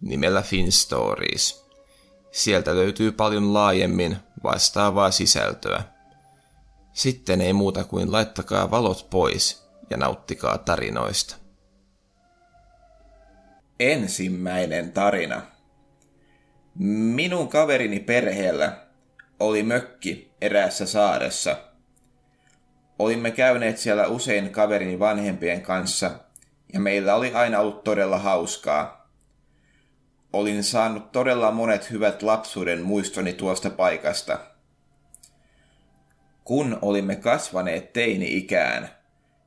nimellä FinStories. Sieltä löytyy paljon laajemmin vastaavaa sisältöä. Sitten ei muuta kuin laittakaa valot pois ja nauttikaa tarinoista. Ensimmäinen tarina. Minun kaverini perheellä oli mökki eräässä saaressa. Olimme käyneet siellä usein kaverini vanhempien kanssa ja meillä oli aina ollut todella hauskaa. Olin saanut todella monet hyvät lapsuuden muistoni tuosta paikasta. Kun olimme kasvaneet teini-ikään,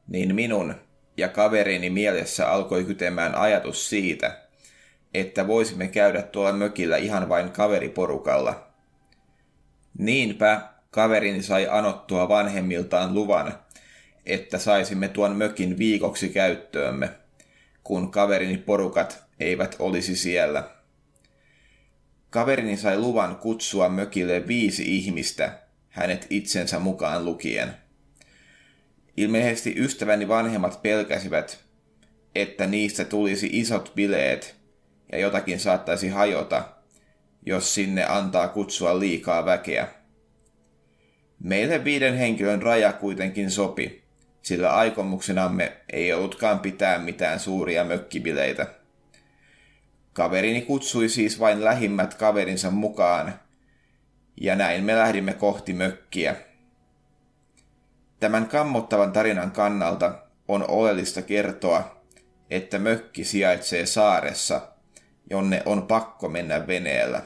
niin minun ja kaverini mielessä alkoi kytemään ajatus siitä, että voisimme käydä tuolla mökillä ihan vain kaveriporukalla. Niinpä kaverini sai anottua vanhemmiltaan luvan, että saisimme tuon mökin viikoksi käyttöömme, kun kaverini porukat eivät olisi siellä. Kaverini sai luvan kutsua mökille viisi ihmistä, hänet itsensä mukaan lukien. Ilmeisesti ystäväni vanhemmat pelkäsivät, että niistä tulisi isot bileet ja jotakin saattaisi hajota, jos sinne antaa kutsua liikaa väkeä. Meille viiden henkilön raja kuitenkin sopi, sillä aikomuksenamme ei ollutkaan pitää mitään suuria mökkibileitä. Kaverini kutsui siis vain lähimmät kaverinsa mukaan, ja näin me lähdimme kohti mökkiä. Tämän kammottavan tarinan kannalta on oleellista kertoa, että mökki sijaitsee saaressa, jonne on pakko mennä veneellä.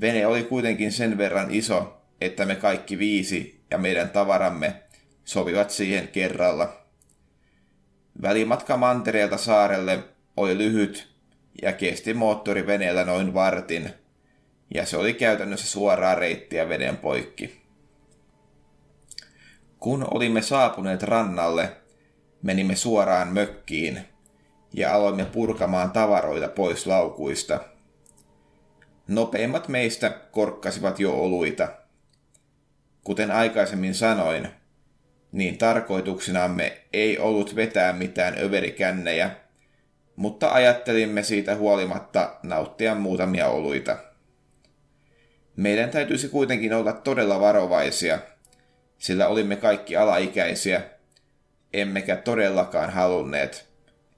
Vene oli kuitenkin sen verran iso, että me kaikki viisi ja meidän tavaramme sopivat siihen kerralla. Välimatka mantereelta saarelle oli lyhyt ja kesti moottoriveneellä noin vartin, ja se oli käytännössä suoraa reittiä veden poikki. Kun olimme saapuneet rannalle, menimme suoraan mökkiin ja aloimme purkamaan tavaroita pois laukuista. Nopeimmat meistä korkkasivat jo oluita. Kuten aikaisemmin sanoin, niin tarkoituksenamme ei ollut vetää mitään överikännejä, mutta ajattelimme siitä huolimatta nauttia muutamia oluita. Meidän täytyisi kuitenkin olla todella varovaisia – sillä olimme kaikki alaikäisiä, emmekä todellakaan halunneet,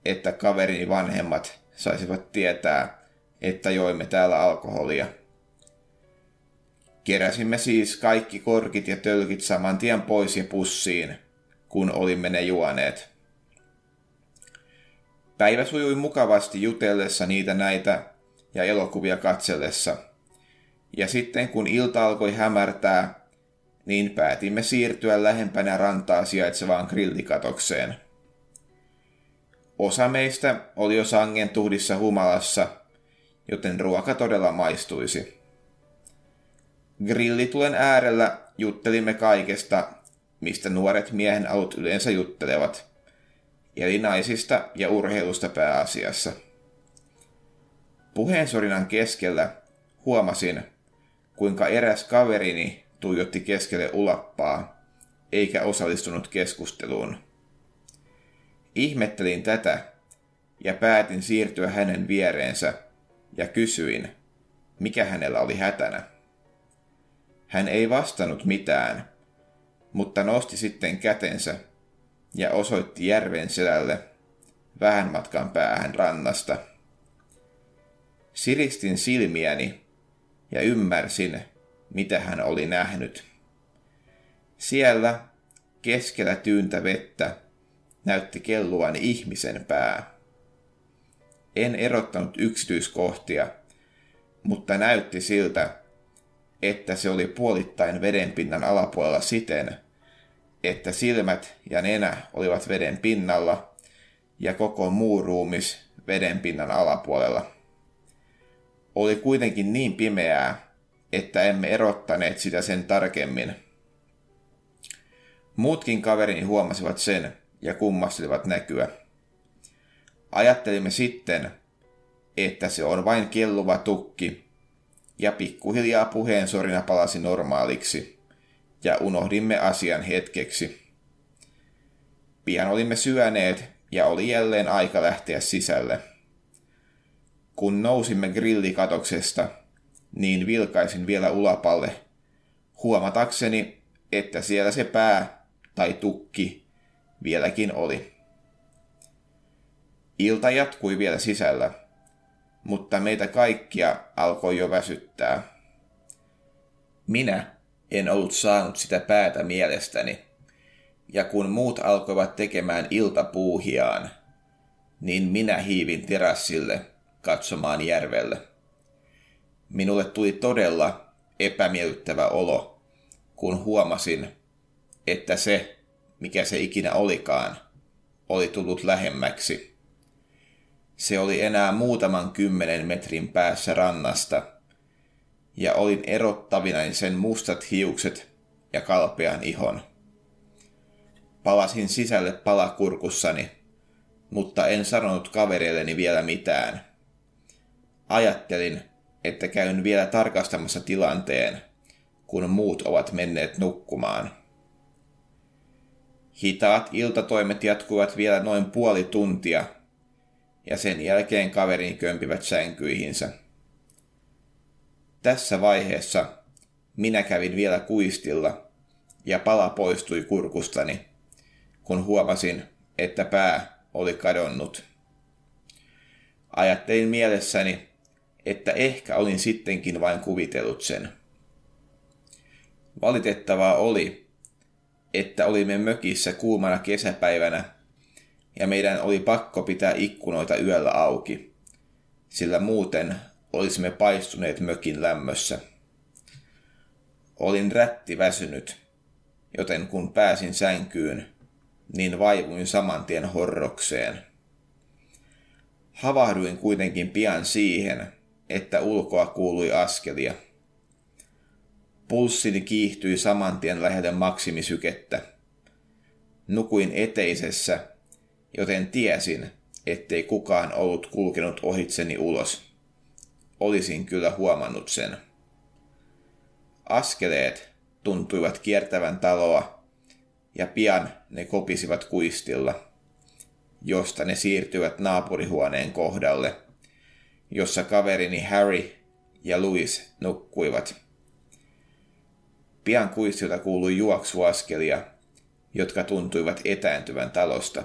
että kaverini vanhemmat saisivat tietää, että joimme täällä alkoholia. Keräsimme siis kaikki korkit ja tölkit saman tien pois ja pussiin, kun olimme ne juoneet. Päivä sujui mukavasti jutellessa niitä näitä ja elokuvia katsellessa. Ja sitten kun ilta alkoi hämärtää, niin päätimme siirtyä lähempänä rantaa sijaitsevaan grillikatokseen. Osa meistä oli jo sangen tuhdissa humalassa, joten ruoka todella maistuisi. Grillitulen äärellä juttelimme kaikesta, mistä nuoret miehen alut yleensä juttelevat, eli naisista ja urheilusta pääasiassa. Puheensorinan keskellä huomasin, kuinka eräs kaverini tuijotti keskelle ulappaa, eikä osallistunut keskusteluun. Ihmettelin tätä ja päätin siirtyä hänen viereensä ja kysyin, mikä hänellä oli hätänä. Hän ei vastannut mitään, mutta nosti sitten kätensä ja osoitti järven selälle vähän matkan päähän rannasta. Siristin silmiäni ja ymmärsin, mitä hän oli nähnyt. Siellä, keskellä tyyntä vettä, näytti kelluan ihmisen pää. En erottanut yksityiskohtia, mutta näytti siltä, että se oli puolittain vedenpinnan alapuolella siten, että silmät ja nenä olivat veden pinnalla ja koko muu ruumis vedenpinnan alapuolella. oli kuitenkin niin pimeää, että emme erottaneet sitä sen tarkemmin. Muutkin kaverini huomasivat sen ja kummastelivat näkyä. Ajattelimme sitten, että se on vain kelluva tukki, ja pikkuhiljaa puheen sorina palasi normaaliksi, ja unohdimme asian hetkeksi. Pian olimme syöneet, ja oli jälleen aika lähteä sisälle. Kun nousimme grillikatoksesta, niin vilkaisin vielä ulapalle, huomatakseni, että siellä se pää tai tukki vieläkin oli. Ilta jatkui vielä sisällä, mutta meitä kaikkia alkoi jo väsyttää. Minä en ollut saanut sitä päätä mielestäni, ja kun muut alkoivat tekemään iltapuuhiaan, niin minä hiivin terassille katsomaan järvelle. Minulle tuli todella epämiellyttävä olo, kun huomasin, että se, mikä se ikinä olikaan, oli tullut lähemmäksi. Se oli enää muutaman kymmenen metrin päässä rannasta, ja olin erottavinain sen mustat hiukset ja kalpean ihon. Palasin sisälle palakurkussani, mutta en sanonut kavereilleni vielä mitään. Ajattelin, että käyn vielä tarkastamassa tilanteen, kun muut ovat menneet nukkumaan. Hitaat iltatoimet jatkuvat vielä noin puoli tuntia, ja sen jälkeen kaverini kömpivät sänkyihinsä. Tässä vaiheessa minä kävin vielä kuistilla, ja pala poistui kurkustani, kun huomasin, että pää oli kadonnut. Ajattelin mielessäni, että ehkä olin sittenkin vain kuvitellut sen. Valitettavaa oli, että olimme mökissä kuumana kesäpäivänä ja meidän oli pakko pitää ikkunoita yöllä auki, sillä muuten olisimme paistuneet mökin lämmössä. Olin rätti väsynyt, joten kun pääsin sänkyyn, niin vaivuin saman tien horrokseen. Havahduin kuitenkin pian siihen, että ulkoa kuului askelia. Pulssini kiihtyi saman tien lähelle maksimisykettä. Nukuin eteisessä, joten tiesin, ettei kukaan ollut kulkenut ohitseni ulos. Olisin kyllä huomannut sen. Askeleet tuntuivat kiertävän taloa, ja pian ne kopisivat kuistilla, josta ne siirtyivät naapurihuoneen kohdalle – jossa kaverini Harry ja Louis nukkuivat. Pian kuistilta kuului juoksuaskelia, jotka tuntuivat etääntyvän talosta.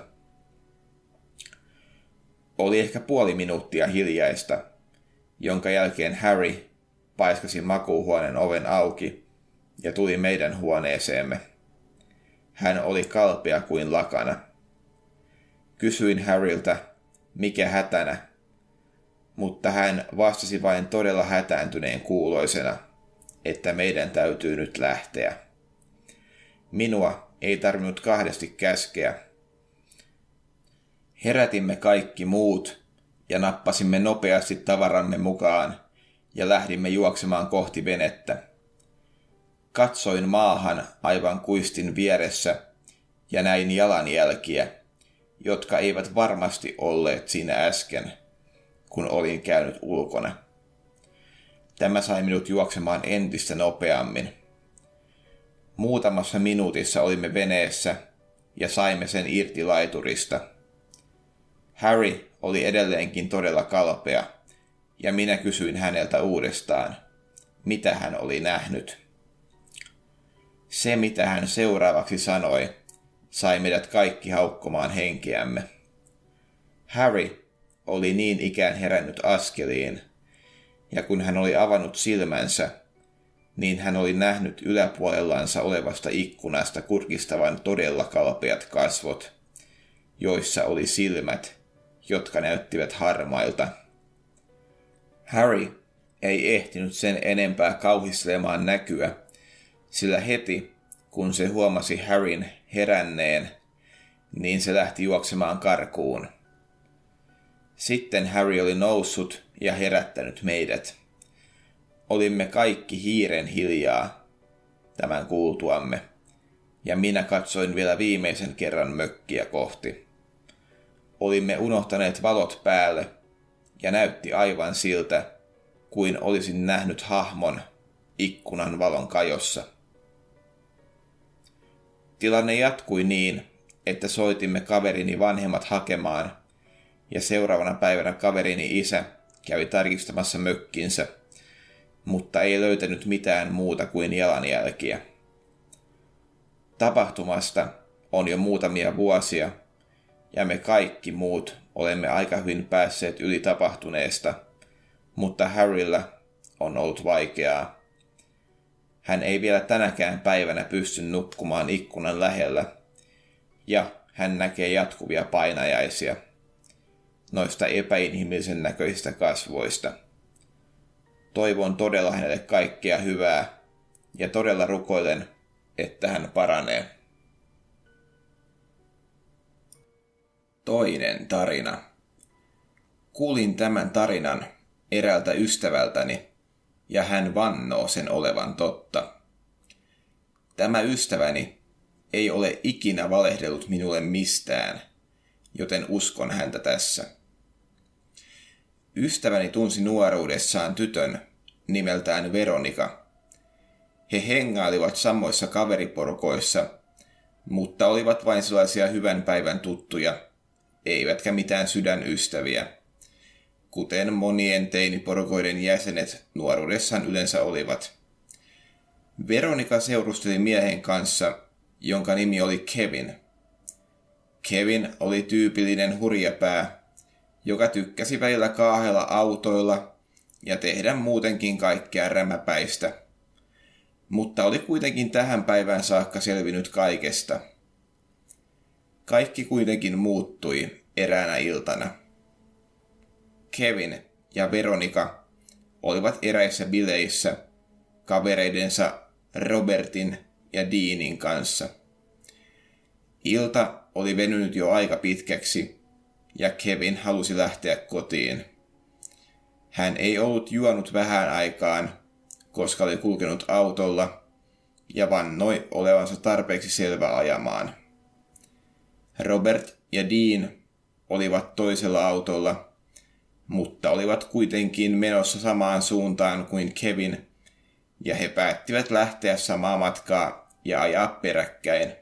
Oli ehkä puoli minuuttia hiljaista, jonka jälkeen Harry paiskasi makuuhuoneen oven auki ja tuli meidän huoneeseemme. Hän oli kalpea kuin lakana. Kysyin Harryltä, mikä hätänä mutta hän vastasi vain todella hätääntyneen kuuloisena, että meidän täytyy nyt lähteä. Minua ei tarvinnut kahdesti käskeä. Herätimme kaikki muut ja nappasimme nopeasti tavaramme mukaan ja lähdimme juoksemaan kohti venettä. Katsoin maahan aivan kuistin vieressä ja näin jalanjälkiä, jotka eivät varmasti olleet siinä äsken – kun olin käynyt ulkona. Tämä sai minut juoksemaan entistä nopeammin. Muutamassa minuutissa olimme veneessä ja saimme sen irti laiturista. Harry oli edelleenkin todella kalpea, ja minä kysyin häneltä uudestaan, mitä hän oli nähnyt. Se, mitä hän seuraavaksi sanoi, sai meidät kaikki haukkomaan henkeämme. Harry oli niin ikään herännyt askeliin, ja kun hän oli avannut silmänsä, niin hän oli nähnyt yläpuolellansa olevasta ikkunasta kurkistavan todella kalpeat kasvot, joissa oli silmät, jotka näyttivät harmailta. Harry ei ehtinyt sen enempää kauhistelemaan näkyä, sillä heti kun se huomasi Harryn heränneen, niin se lähti juoksemaan karkuun. Sitten Harry oli noussut ja herättänyt meidät. Olimme kaikki hiiren hiljaa tämän kuultuamme, ja minä katsoin vielä viimeisen kerran mökkiä kohti. Olimme unohtaneet valot päälle, ja näytti aivan siltä, kuin olisin nähnyt hahmon ikkunan valon kajossa. Tilanne jatkui niin, että soitimme kaverini vanhemmat hakemaan, ja seuraavana päivänä kaverini isä kävi tarkistamassa mökkinsä, mutta ei löytänyt mitään muuta kuin jalanjälkiä. Tapahtumasta on jo muutamia vuosia, ja me kaikki muut olemme aika hyvin päässeet yli tapahtuneesta, mutta Harryllä on ollut vaikeaa. Hän ei vielä tänäkään päivänä pysty nukkumaan ikkunan lähellä, ja hän näkee jatkuvia painajaisia noista epäinhimillisen näköisistä kasvoista. Toivon todella hänelle kaikkea hyvää ja todella rukoilen, että hän paranee. Toinen tarina. Kuulin tämän tarinan eräältä ystävältäni, ja hän vannoo sen olevan totta. Tämä ystäväni ei ole ikinä valehdellut minulle mistään, joten uskon häntä tässä. Ystäväni tunsi nuoruudessaan tytön nimeltään Veronika. He hengailivat samoissa kaveriporukoissa, mutta olivat vain sellaisia hyvän päivän tuttuja, eivätkä mitään sydänystäviä, kuten monien teiniporukoiden jäsenet nuoruudessaan yleensä olivat. Veronika seurusteli miehen kanssa, jonka nimi oli Kevin. Kevin oli tyypillinen hurjapää, joka tykkäsi välillä kaahella autoilla ja tehdä muutenkin kaikkea rämäpäistä, mutta oli kuitenkin tähän päivään saakka selvinnyt kaikesta. Kaikki kuitenkin muuttui eräänä iltana. Kevin ja Veronika olivat eräissä bileissä kavereidensa Robertin ja Deanin kanssa. Ilta oli venynyt jo aika pitkäksi ja Kevin halusi lähteä kotiin. Hän ei ollut juonut vähän aikaan, koska oli kulkenut autolla ja vannoi olevansa tarpeeksi selvä ajamaan. Robert ja Dean olivat toisella autolla, mutta olivat kuitenkin menossa samaan suuntaan kuin Kevin, ja he päättivät lähteä samaa matkaa ja ajaa peräkkäin.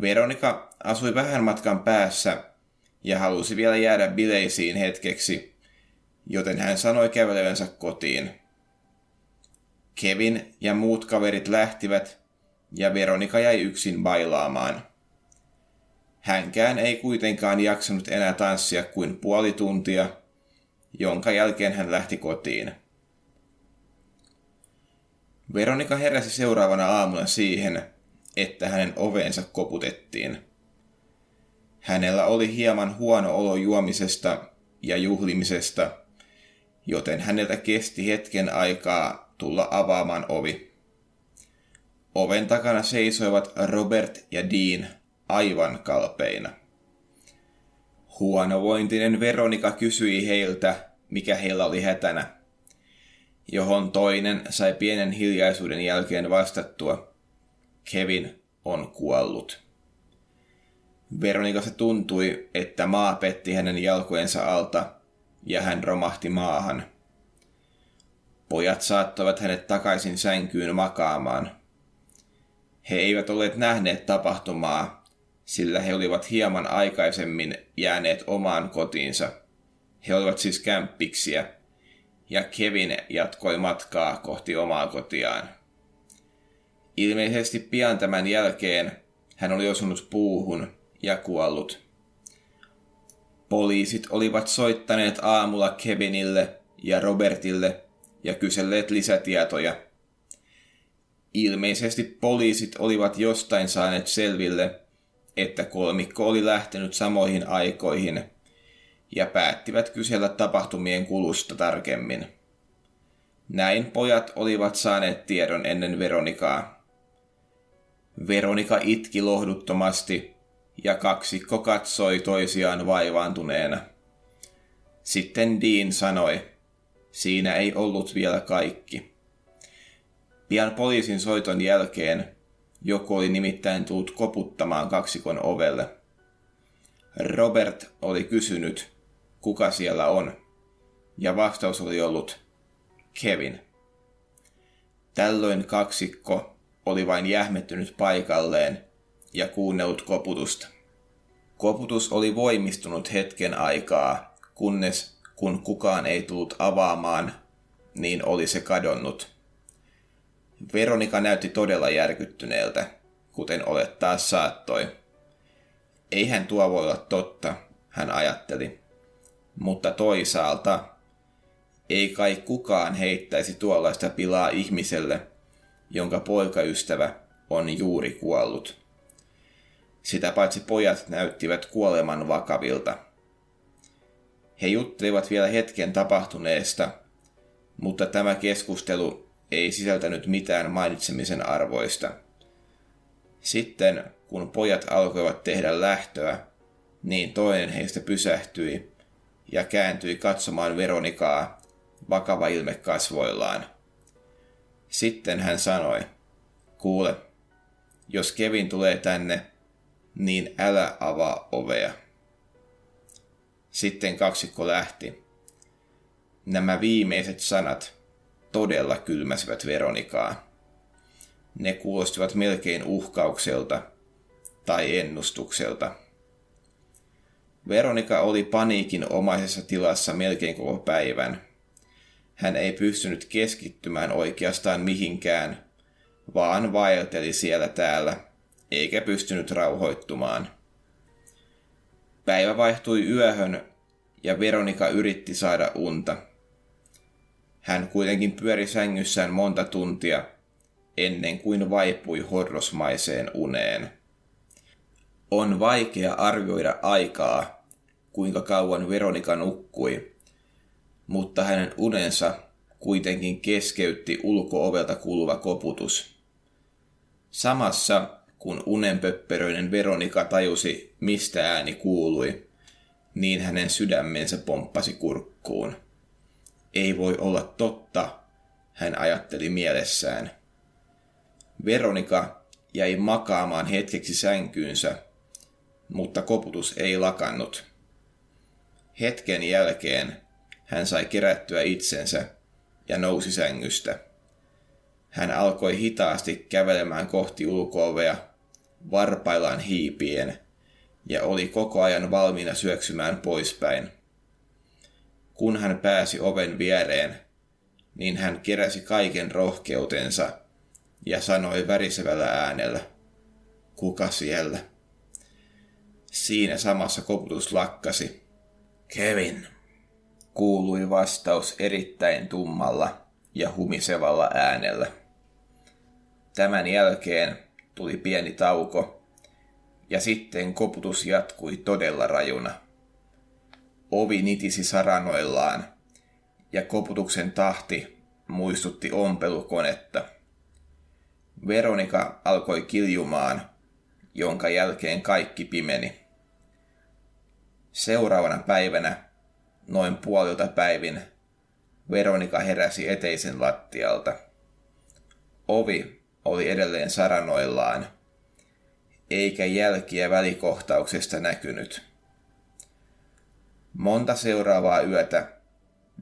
Veronika asui vähän matkan päässä ja halusi vielä jäädä bileisiin hetkeksi, joten hän sanoi kävelevänsä kotiin. Kevin ja muut kaverit lähtivät ja Veronika jäi yksin bailaamaan. Hänkään ei kuitenkaan jaksanut enää tanssia kuin puoli tuntia, jonka jälkeen hän lähti kotiin. Veronika heräsi seuraavana aamuna siihen, että hänen oveensa koputettiin. Hänellä oli hieman huono olo juomisesta ja juhlimisesta, joten häneltä kesti hetken aikaa tulla avaamaan ovi. Oven takana seisoivat Robert ja Dean aivan kalpeina. Huonovointinen Veronika kysyi heiltä, mikä heillä oli hätänä, johon toinen sai pienen hiljaisuuden jälkeen vastattua, Kevin on kuollut. Veronikasta tuntui, että maa petti hänen jalkojensa alta ja hän romahti maahan. Pojat saattoivat hänet takaisin sänkyyn makaamaan. He eivät olleet nähneet tapahtumaa, sillä he olivat hieman aikaisemmin jääneet omaan kotiinsa. He olivat siis kämppiksiä, ja Kevin jatkoi matkaa kohti omaa kotiaan. Ilmeisesti pian tämän jälkeen hän oli osunut puuhun ja kuollut. Poliisit olivat soittaneet aamulla Kevinille ja Robertille ja kyselleet lisätietoja. Ilmeisesti poliisit olivat jostain saaneet selville, että kolmikko oli lähtenyt samoihin aikoihin ja päättivät kysellä tapahtumien kulusta tarkemmin. Näin pojat olivat saaneet tiedon ennen Veronikaa. Veronika itki lohduttomasti ja kaksikko katsoi toisiaan vaivaantuneena. Sitten Dean sanoi, siinä ei ollut vielä kaikki. Pian poliisin soiton jälkeen joku oli nimittäin tullut koputtamaan kaksikon ovelle. Robert oli kysynyt, kuka siellä on, ja vastaus oli ollut Kevin. Tällöin kaksikko oli vain jähmettynyt paikalleen ja kuunnellut koputusta. Koputus oli voimistunut hetken aikaa, kunnes kun kukaan ei tullut avaamaan, niin oli se kadonnut. Veronika näytti todella järkyttyneeltä, kuten olettaa saattoi. Eihän tuo voi olla totta, hän ajatteli. Mutta toisaalta, ei kai kukaan heittäisi tuollaista pilaa ihmiselle, jonka poikaystävä on juuri kuollut. Sitä paitsi pojat näyttivät kuoleman vakavilta. He juttelivat vielä hetken tapahtuneesta, mutta tämä keskustelu ei sisältänyt mitään mainitsemisen arvoista. Sitten, kun pojat alkoivat tehdä lähtöä, niin toinen heistä pysähtyi ja kääntyi katsomaan Veronikaa vakava ilme kasvoillaan. Sitten hän sanoi, kuule, jos Kevin tulee tänne, niin älä avaa ovea. Sitten kaksikko lähti. Nämä viimeiset sanat todella kylmäsivät Veronikaa. Ne kuulostivat melkein uhkaukselta tai ennustukselta. Veronika oli paniikin omaisessa tilassa melkein koko päivän. Hän ei pystynyt keskittymään oikeastaan mihinkään, vaan vaelteli siellä täällä, eikä pystynyt rauhoittumaan. Päivä vaihtui yöhön ja Veronika yritti saada unta. Hän kuitenkin pyöri sängyssään monta tuntia ennen kuin vaipui horrosmaiseen uneen. On vaikea arvioida aikaa, kuinka kauan Veronika nukkui, mutta hänen unensa kuitenkin keskeytti ulkoovelta kuuluva koputus. Samassa, kun unenpöpperöinen Veronika tajusi, mistä ääni kuului, niin hänen sydämensä pomppasi kurkkuun. Ei voi olla totta, hän ajatteli mielessään. Veronika jäi makaamaan hetkeksi sänkyynsä, mutta koputus ei lakannut. Hetken jälkeen hän sai kerättyä itsensä ja nousi sängystä. Hän alkoi hitaasti kävelemään kohti ulkoovea, varpaillaan hiipien, ja oli koko ajan valmiina syöksymään poispäin. Kun hän pääsi oven viereen, niin hän keräsi kaiken rohkeutensa ja sanoi värisevällä äänellä, kuka siellä? Siinä samassa koputus lakkasi. Kevin, kuului vastaus erittäin tummalla ja humisevalla äänellä. Tämän jälkeen tuli pieni tauko, ja sitten koputus jatkui todella rajuna. Ovi nitisi saranoillaan, ja koputuksen tahti muistutti ompelukonetta. Veronika alkoi kiljumaan, jonka jälkeen kaikki pimeni. Seuraavana päivänä, noin puolilta päivin, Veronika heräsi eteisen lattialta. Ovi oli edelleen saranoillaan, eikä jälkiä välikohtauksesta näkynyt. Monta seuraavaa yötä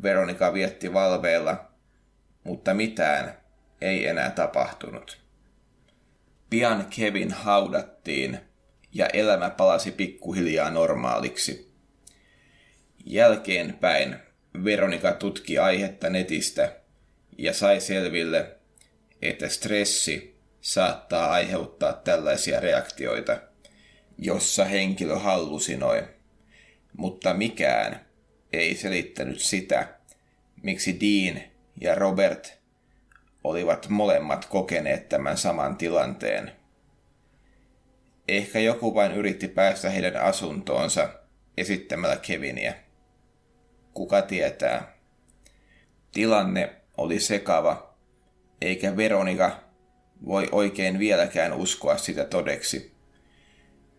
Veronika vietti valveilla, mutta mitään ei enää tapahtunut. Pian Kevin haudattiin ja elämä palasi pikkuhiljaa normaaliksi. Jälkeenpäin Veronika tutki aihetta netistä ja sai selville, että stressi saattaa aiheuttaa tällaisia reaktioita, jossa henkilö hallusinoi, mutta mikään ei selittänyt sitä, miksi Dean ja Robert olivat molemmat kokeneet tämän saman tilanteen. Ehkä joku vain yritti päästä heidän asuntoonsa esittämällä Keviniä. Kuka tietää. Tilanne oli sekava, eikä Veronika voi oikein vieläkään uskoa sitä todeksi.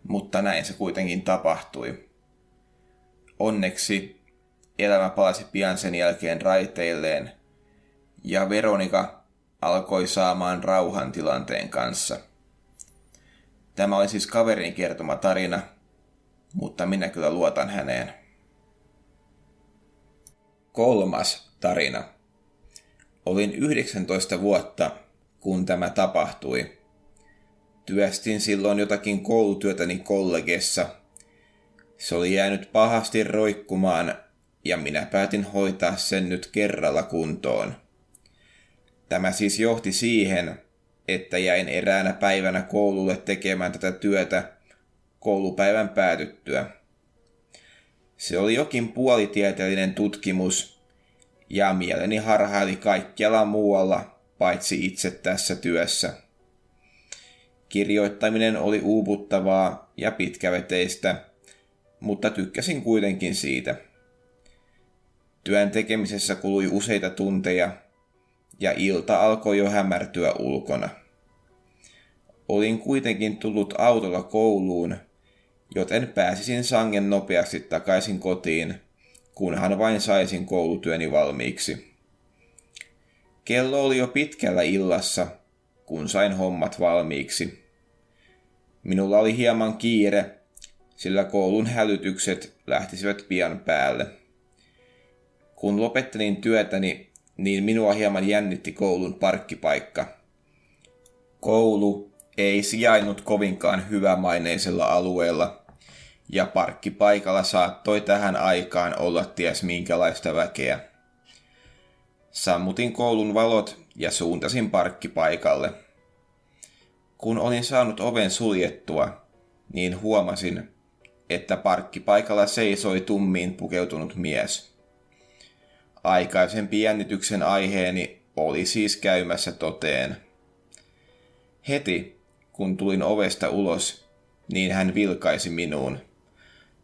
Mutta näin se kuitenkin tapahtui. Onneksi elämä palasi pian sen jälkeen raiteilleen, ja Veronika alkoi saamaan rauhan tilanteen kanssa. Tämä oli siis kaverin kertoma tarina, mutta minä kyllä luotan häneen. Kolmas tarina. Olin 19 vuotta, kun tämä tapahtui. Työstin silloin jotakin koulutyötäni kollegessa. Se oli jäänyt pahasti roikkumaan ja minä päätin hoitaa sen nyt kerralla kuntoon. Tämä siis johti siihen, että jäin eräänä päivänä koululle tekemään tätä työtä koulupäivän päätyttyä. Se oli jokin puolitieteellinen tutkimus, ja mieleni harhaili kaikkialla muualla, paitsi itse tässä työssä. Kirjoittaminen oli uuvuttavaa ja pitkäveteistä, mutta tykkäsin kuitenkin siitä. Työn tekemisessä kului useita tunteja, ja ilta alkoi jo hämärtyä ulkona. Olin kuitenkin tullut autolla kouluun, joten pääsisin sangen nopeasti takaisin kotiin, kunhan vain saisin koulutyöni valmiiksi. Kello oli jo pitkällä illassa, kun sain hommat valmiiksi. Minulla oli hieman kiire, sillä koulun hälytykset lähtisivät pian päälle. Kun lopettelin työtäni, niin minua hieman jännitti koulun parkkipaikka. Koulu ei sijainnut kovinkaan hyvämaineisella alueella, ja parkkipaikalla saattoi tähän aikaan olla ties minkälaista väkeä. Sammutin koulun valot ja suuntasin parkkipaikalle. Kun olin saanut oven suljettua, niin huomasin, että parkkipaikalla seisoi tummiin pukeutunut mies. Aikaisempi jännityksen aiheeni oli siis käymässä toteen. Heti, kun tulin ovesta ulos, niin hän vilkaisi minuun,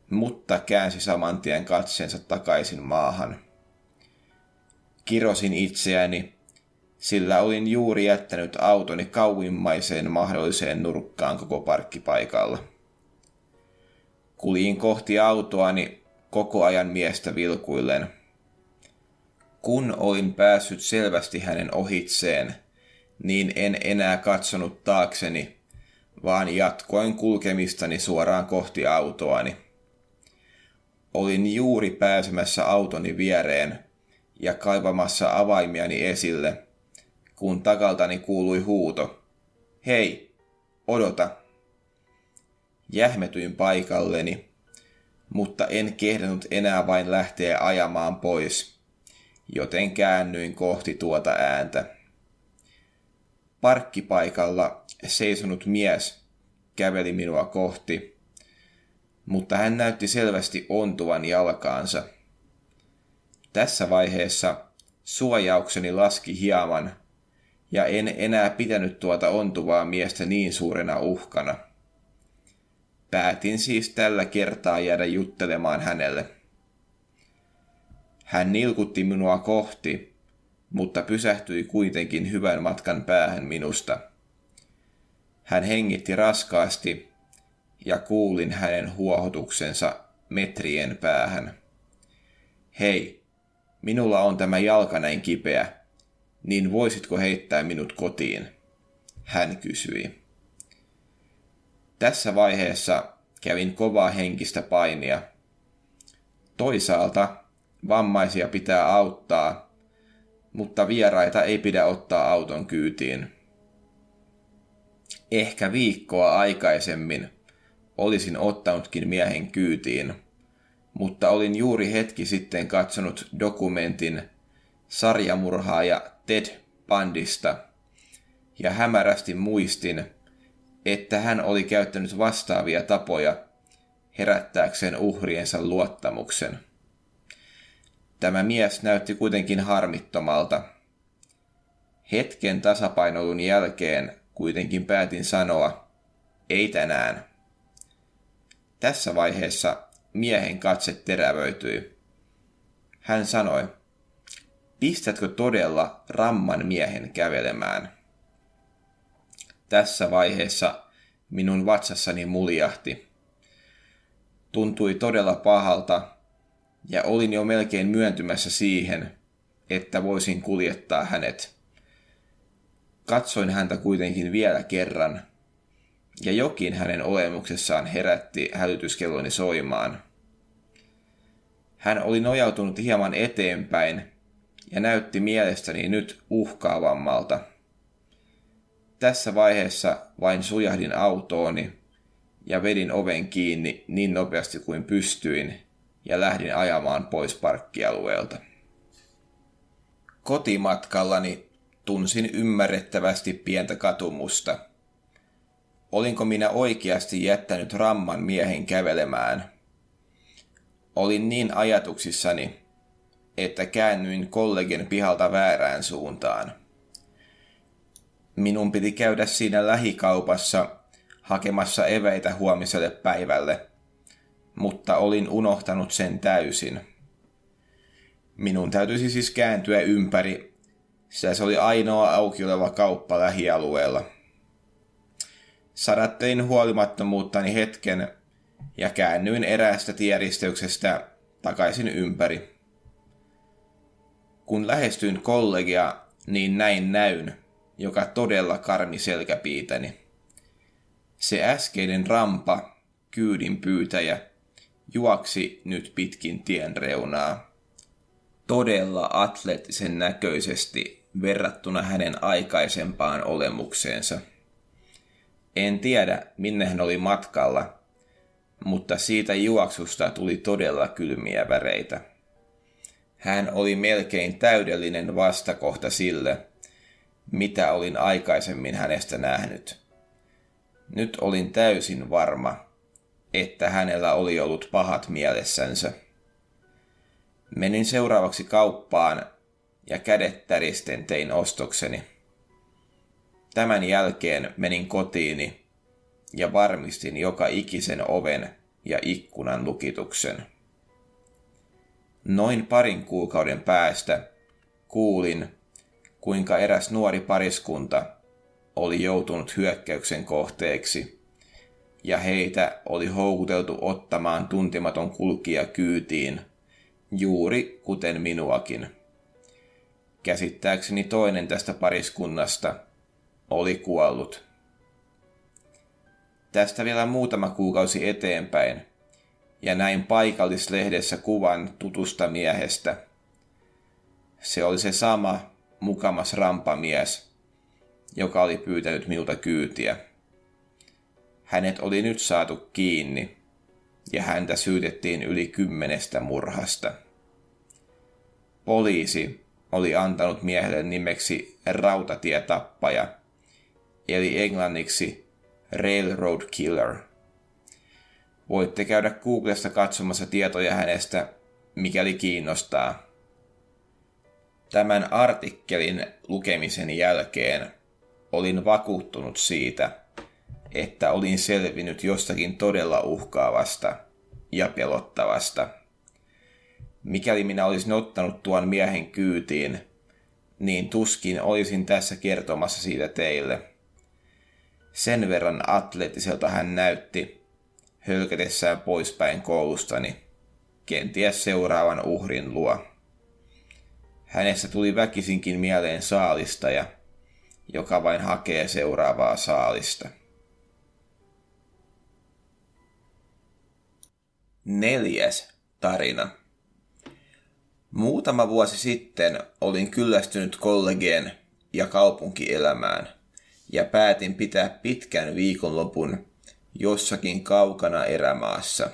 mutta käänsi saman tien katseensa takaisin maahan. Kirosin itseäni, sillä olin juuri jättänyt autoni kauimmaiseen mahdolliseen nurkkaan koko parkkipaikalla. Kuljin kohti autoani koko ajan miestä vilkuillen. Kun olin päässyt selvästi hänen ohitseen, niin en enää katsonut taakseni, vaan jatkoin kulkemistani suoraan kohti autoani. Olin juuri pääsemässä autoni viereen ja kaivamassa avaimiani esille, kun takaltani kuului huuto. Hei, odota! Jähmetyin paikalleni, mutta en kehdannut enää vain lähteä ajamaan pois, joten käännyin kohti tuota ääntä. Parkkipaikalla seisonut mies käveli minua kohti, mutta hän näytti selvästi ontuvan jalkaansa. Tässä vaiheessa suojaukseni laski hieman, ja en enää pitänyt tuota ontuvaa miestä niin suurena uhkana. Päätin siis tällä kertaa jäädä juttelemaan hänelle. Hän nilkutti minua kohti, mutta pysähtyi kuitenkin hyvän matkan päähän minusta. Hän hengitti raskaasti ja kuulin hänen huohotuksensa metrien päähän. Hei, minulla on tämä jalka näin kipeä, niin voisitko heittää minut kotiin? Hän kysyi. Tässä vaiheessa kävin kovaa henkistä painia. Toisaalta vammaisia pitää auttaa, mutta vieraita ei pidä ottaa auton kyytiin. Ehkä viikkoa aikaisemmin olisin ottanutkin miehen kyytiin, mutta olin juuri hetki sitten katsonut dokumentin sarjamurhaaja Ted Bandista ja hämärästi muistin, että hän oli käyttänyt vastaavia tapoja herättääkseen uhriensa luottamuksen. Tämä mies näytti kuitenkin harmittomalta. Hetken tasapainolun jälkeen kuitenkin päätin sanoa, ei tänään. Tässä vaiheessa miehen katse terävöityi. Hän sanoi, pistätkö todella ramman miehen kävelemään? Tässä vaiheessa minun vatsassani muljahti. Tuntui todella pahalta, ja olin jo melkein myöntymässä siihen, että voisin kuljettaa hänet. Katsoin häntä kuitenkin vielä kerran, ja jokin hänen olemuksessaan herätti hälytyskelloni soimaan. Hän oli nojautunut hieman eteenpäin ja näytti mielestäni nyt uhkaavammalta. Tässä vaiheessa vain sujahdin autooni ja vedin oven kiinni niin nopeasti kuin pystyin ja lähdin ajamaan pois parkkialueelta. Kotimatkallani tunsin ymmärrettävästi pientä katumusta. Olinko minä oikeasti jättänyt ramman miehen kävelemään? Olin niin ajatuksissani, että käännyin kollegen pihalta väärään suuntaan. Minun piti käydä siinä lähikaupassa hakemassa eväitä huomiselle päivälle, mutta olin unohtanut sen täysin. Minun täytyisi siis kääntyä ympäri, sillä se oli ainoa auki oleva kauppa lähialueella. Sadattelin huolimattomuuttani hetken ja käännyin eräästä tieristeyksestä takaisin ympäri. Kun lähestyin kollegia, niin näin näyn, joka todella karmi selkäpiitäni. Se äskeinen rampa, kyydin pyytäjä, juoksi nyt pitkin tien reunaa. Todella atleettisen näköisesti verrattuna hänen aikaisempaan olemukseensa. En tiedä, minne hän oli matkalla, mutta siitä juoksusta tuli todella kylmiä väreitä. Hän oli melkein täydellinen vastakohta sille, mitä olin aikaisemmin hänestä nähnyt. Nyt olin täysin varma, että hänellä oli ollut pahat mielessänsä. Menin seuraavaksi kauppaan ja kädet täristen tein ostokseni. Tämän jälkeen menin kotiini ja varmistin joka ikisen oven ja ikkunan lukituksen. Noin parin kuukauden päästä kuulin, kuinka eräs nuori pariskunta oli joutunut hyökkäyksen kohteeksi, ja heitä oli houkuteltu ottamaan tuntematon kulkija kyytiin, juuri kuten minuakin. Käsittääkseni toinen tästä pariskunnasta oli kuollut. Tästä vielä muutama kuukausi eteenpäin, ja näin paikallislehdessä kuvan tutusta miehestä. Se oli se sama mukamas rampamies, joka oli pyytänyt minulta kyytiä. Hänet oli nyt saatu kiinni, ja häntä syytettiin yli kymmenestä murhasta. Poliisi oli antanut miehelle nimeksi rautatietappaja, eli englanniksi Railroad Killer. Voitte käydä Googlesta katsomassa tietoja hänestä, mikäli kiinnostaa. Tämän artikkelin lukemisen jälkeen olin vakuuttunut siitä, että olin selvinnyt jostakin todella uhkaavasta ja pelottavasta. Mikäli minä olisin ottanut tuon miehen kyytiin, niin tuskin olisin tässä kertomassa siitä teille. Sen verran atleettiselta hän näytti, hölkätessään poispäin koulustani, kenties seuraavan uhrin luo. Hänestä tuli väkisinkin mieleen saalistaja, joka vain hakee seuraavaa saalista. Neljäs tarina. Muutama vuosi sitten olin kyllästynyt kollegeen ja kaupunkielämään ja päätin pitää pitkän viikonlopun jossakin kaukana erämaassa.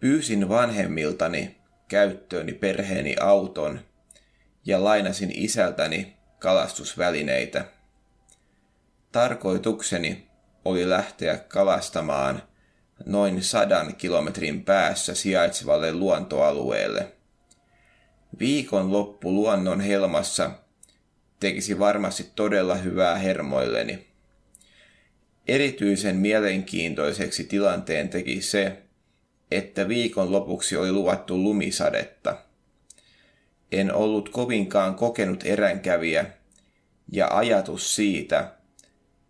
Pyysin vanhemmiltani käyttööni perheeni auton ja lainasin isältäni kalastusvälineitä. Tarkoitukseni oli lähteä kalastamaan noin sadan kilometrin päässä sijaitsevalle luontoalueelle. Viikon loppu luonnon helmassa tekisi varmasti todella hyvää hermoilleni. Erityisen mielenkiintoiseksi tilanteen teki se, että viikon lopuksi oli luvattu lumisadetta. En ollut kovinkaan kokenut eränkävijä, ja ajatus siitä,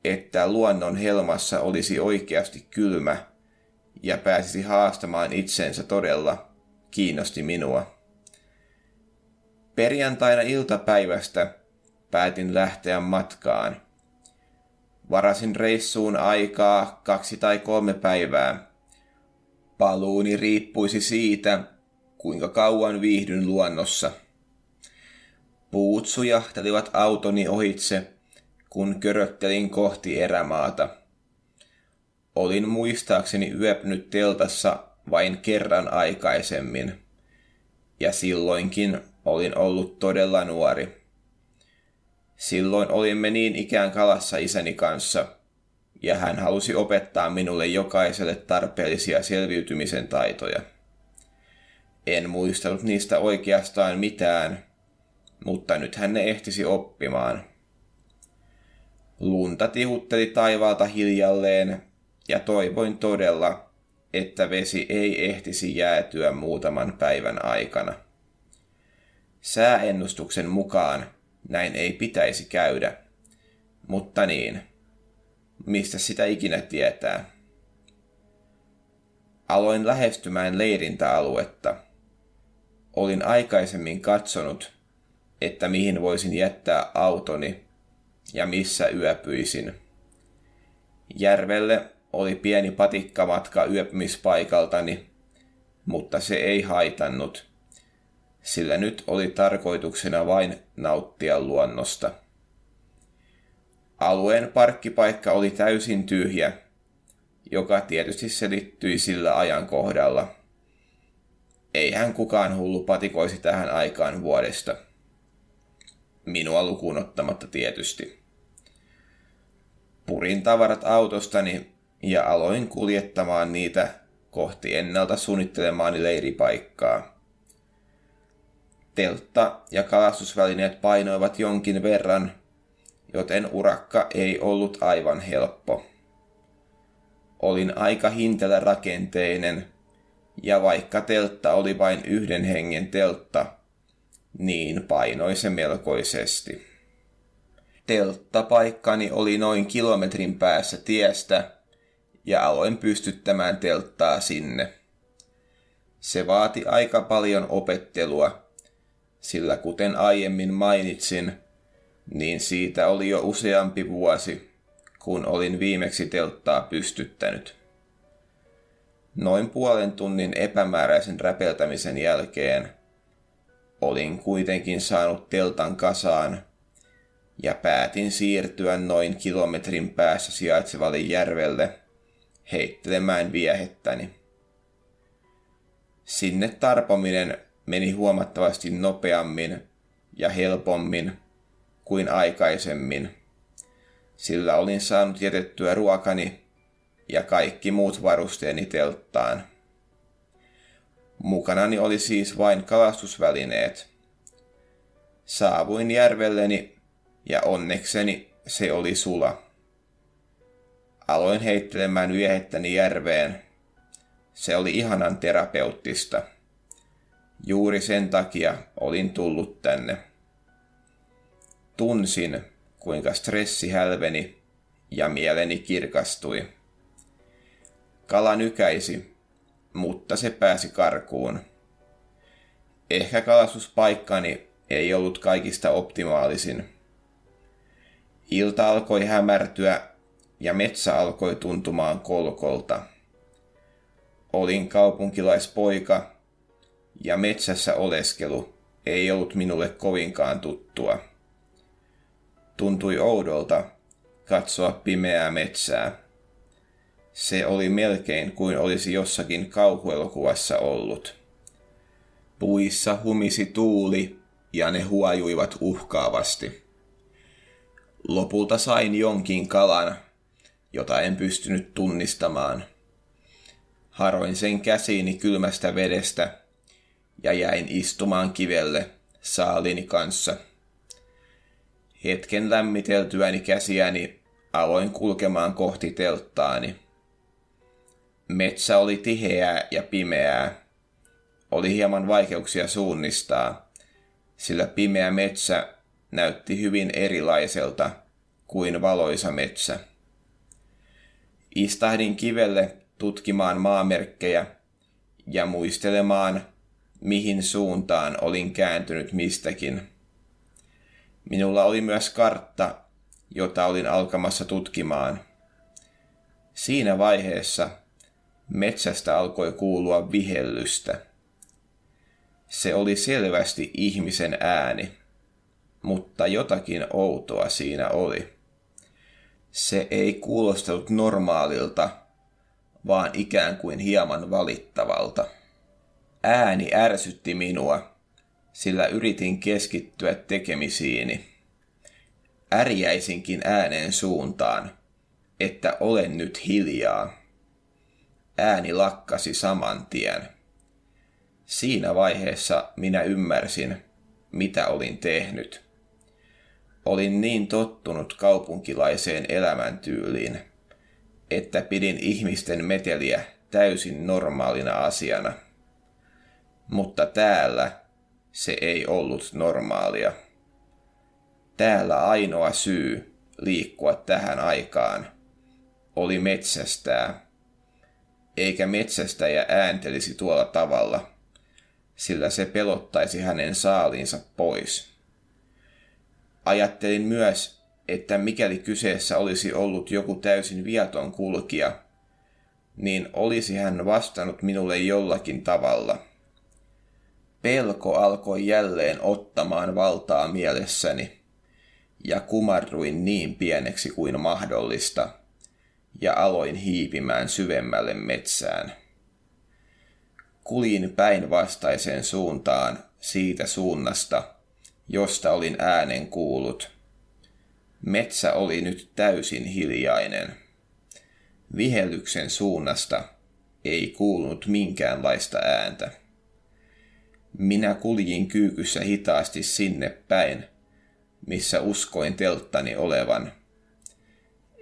että luonnon helmassa olisi oikeasti kylmä ja pääsisi haastamaan itsensä todella, kiinnosti minua. Perjantaina iltapäivästä päätin lähteä matkaan. Varasin reissuun aikaa kaksi tai kolme päivää. Paluuni riippuisi siitä, kuinka kauan viihdyn luonnossa. Puut sujahtelivat autoni ohitse, kun köröttelin kohti erämaata. Olin muistaakseni yöpynyt teltassa vain kerran aikaisemmin, ja silloinkin olin ollut todella nuori. Silloin olimme niin ikään kalassa isäni kanssa, ja hän halusi opettaa minulle jokaiselle tarpeellisia selviytymisen taitoja. En muistanut niistä oikeastaan mitään, mutta nyt hän ne ehtisi oppimaan. Lunta tihutteli taivaalta hiljalleen, ja toivoin todella, että vesi ei ehtisi jäätyä muutaman päivän aikana. Sääennustuksen mukaan näin ei pitäisi käydä, mutta niin, mistä sitä ikinä tietää. Aloin lähestymään leirintäaluetta. Olin aikaisemmin katsonut, että mihin voisin jättää autoni ja missä yöpyisin. Järvelle oli pieni patikkamatka yöpymispaikaltani, mutta se ei haitannut, sillä nyt oli tarkoituksena vain nauttia luonnosta. Alueen parkkipaikka oli täysin tyhjä, joka tietysti selittyi sillä ajankohdalla. Eihän kukaan hullu patikoisi tähän aikaan vuodesta. Minua lukuun ottamatta tietysti. Purin tavarat autostani ja aloin kuljettamaan niitä kohti ennalta suunnittelemaani leiripaikkaa. Teltta ja kalastusvälineet painoivat jonkin verran, joten urakka ei ollut aivan helppo. Olin aika hintelä rakenteinen, ja vaikka teltta oli vain yhden hengen teltta, niin painoi se melkoisesti. Telttapaikkani oli noin kilometrin päässä tiestä, ja aloin pystyttämään telttaa sinne. Se vaati aika paljon opettelua, sillä kuten aiemmin mainitsin, niin siitä oli jo useampi vuosi, kun olin viimeksi telttaa pystyttänyt. Noin puolen tunnin epämääräisen räpeltämisen jälkeen olin kuitenkin saanut teltan kasaan ja päätin siirtyä noin kilometrin päässä sijaitsevalle järvelle heittelemään viehettäni. Sinne tarpominen meni huomattavasti nopeammin ja helpommin kuin aikaisemmin, sillä olin saanut jätettyä ruokani ja kaikki muut varusteeni telttaan. Mukanani oli siis vain kalastusvälineet. Saavuin järvelleni ja onnekseni se oli sula. Aloin heittelemään viehettäni järveen. Se oli ihanan terapeuttista. Juuri sen takia olin tullut tänne. Tunsin, kuinka stressi hälveni ja mieleni kirkastui. Kala nykäisi, mutta se pääsi karkuun. Ehkä kalastuspaikkani ei ollut kaikista optimaalisin. Ilta alkoi hämärtyä ja metsä alkoi tuntumaan kolkolta. Olin kaupunkilaispoika ja metsässä oleskelu ei ollut minulle kovinkaan tuttua. Tuntui oudolta katsoa pimeää metsää. Se oli melkein kuin olisi jossakin kauhuelokuvassa ollut. Puissa humisi tuuli ja ne huajuivat uhkaavasti. Lopulta sain jonkin kalan, jota en pystynyt tunnistamaan. Haroin sen käsiini kylmästä vedestä ja jäin istumaan kivelle saalini kanssa. Hetken lämmiteltyäni käsiäni aloin kulkemaan kohti telttaani. Metsä oli tiheää ja pimeää. Oli hieman vaikeuksia suunnistaa, sillä pimeä metsä näytti hyvin erilaiselta kuin valoisa metsä. Istahdin kivelle tutkimaan maamerkkejä ja muistelemaan, mihin suuntaan olin kääntynyt mistäkin. Minulla oli myös kartta, jota olin alkamassa tutkimaan. Siinä vaiheessa metsästä alkoi kuulua vihellystä. Se oli selvästi ihmisen ääni, mutta jotakin outoa siinä oli. Se ei kuulostanut normaalilta, vaan ikään kuin hieman valittavalta. Ääni ärsytti minua, sillä yritin keskittyä tekemisiini. Ärjäisinkin äänen suuntaan, että olen nyt hiljaa. Ääni lakkasi saman tien. Siinä vaiheessa minä ymmärsin, mitä olin tehnyt. Olin niin tottunut kaupunkilaiseen elämäntyyliin, että pidin ihmisten meteliä täysin normaalina asiana. Mutta täällä se ei ollut normaalia. Täällä ainoa syy liikkua tähän aikaan oli metsästää, eikä metsästäjä ääntelisi tuolla tavalla, sillä se pelottaisi hänen saalinsa pois. Ajattelin myös, että mikäli kyseessä olisi ollut joku täysin viaton kulkija, niin olisi hän vastannut minulle jollakin tavalla. Pelko alkoi jälleen ottamaan valtaa mielessäni, ja kumarruin niin pieneksi kuin mahdollista, ja aloin hiipimään syvemmälle metsään. Kulin päinvastaiseen suuntaan siitä suunnasta, josta olin äänen kuullut. Metsä oli nyt täysin hiljainen. Vihellyksen suunnasta ei kuulunut minkäänlaista ääntä. Minä kuljin kyykyssä hitaasti sinne päin, missä uskoin telttani olevan.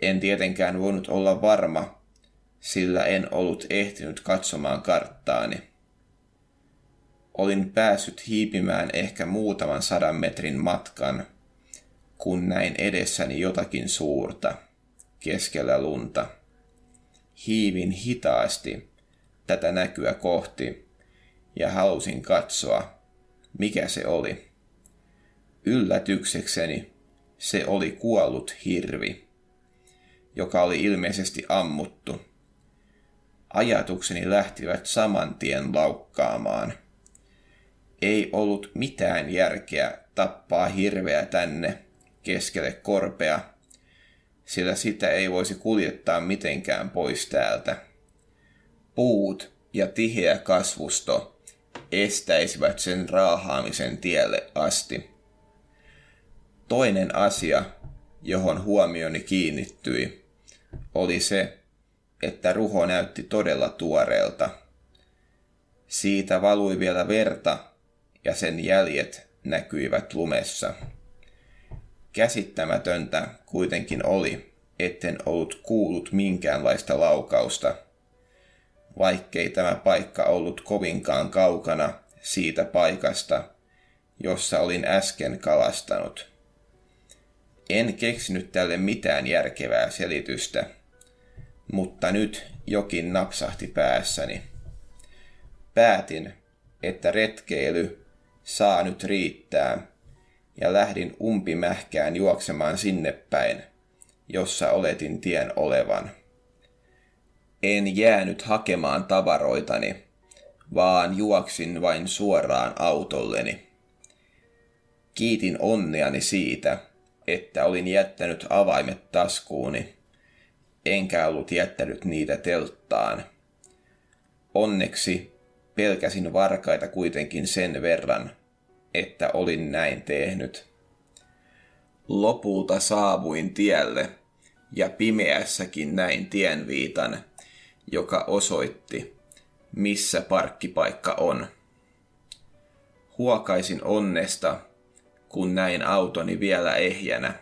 En tietenkään voinut olla varma, sillä en ollut ehtinyt katsomaan karttaani. Olin päässyt hiipimään ehkä muutaman sadan metrin matkan, kun näin edessäni jotakin suurta, keskellä lunta. Hiivin hitaasti tätä näkyä kohti ja halusin katsoa, mikä se oli. Yllätyksekseni se oli kuollut hirvi, joka oli ilmeisesti ammuttu. Ajatukseni lähtivät saman tien laukkaamaan – ei ollut mitään järkeä tappaa hirveä tänne keskelle korpea, sillä sitä ei voisi kuljettaa mitenkään pois täältä. Puut ja tiheä kasvusto estäisivät sen raahaamisen tielle asti. Toinen asia, johon huomioni kiinnittyi, oli se, että ruho näytti todella tuoreelta. Siitä valui vielä verta ja sen jäljet näkyivät lumessa. Käsittämätöntä kuitenkin oli, etten ollut kuullut minkäänlaista laukausta, vaikkei tämä paikka ollut kovinkaan kaukana siitä paikasta, jossa olin äsken kalastanut. En keksinyt tälle mitään järkevää selitystä, mutta nyt jokin napsahti päässäni. Päätin, että retkeily saa nyt riittää, ja lähdin umpimähkään juoksemaan sinne päin, jossa oletin tien olevan. En jäänyt hakemaan tavaroitani, vaan juoksin vain suoraan autolleni. Kiitin onneani siitä, että olin jättänyt avaimet taskuuni, enkä ollut jättänyt niitä telttaan. Onneksi Pelkäsin varkaita kuitenkin sen verran, että olin näin tehnyt. Lopulta saavuin tielle ja pimeässäkin näin tienviitan, joka osoitti, missä parkkipaikka on. Huokaisin onnesta, kun näin autoni vielä ehjänä.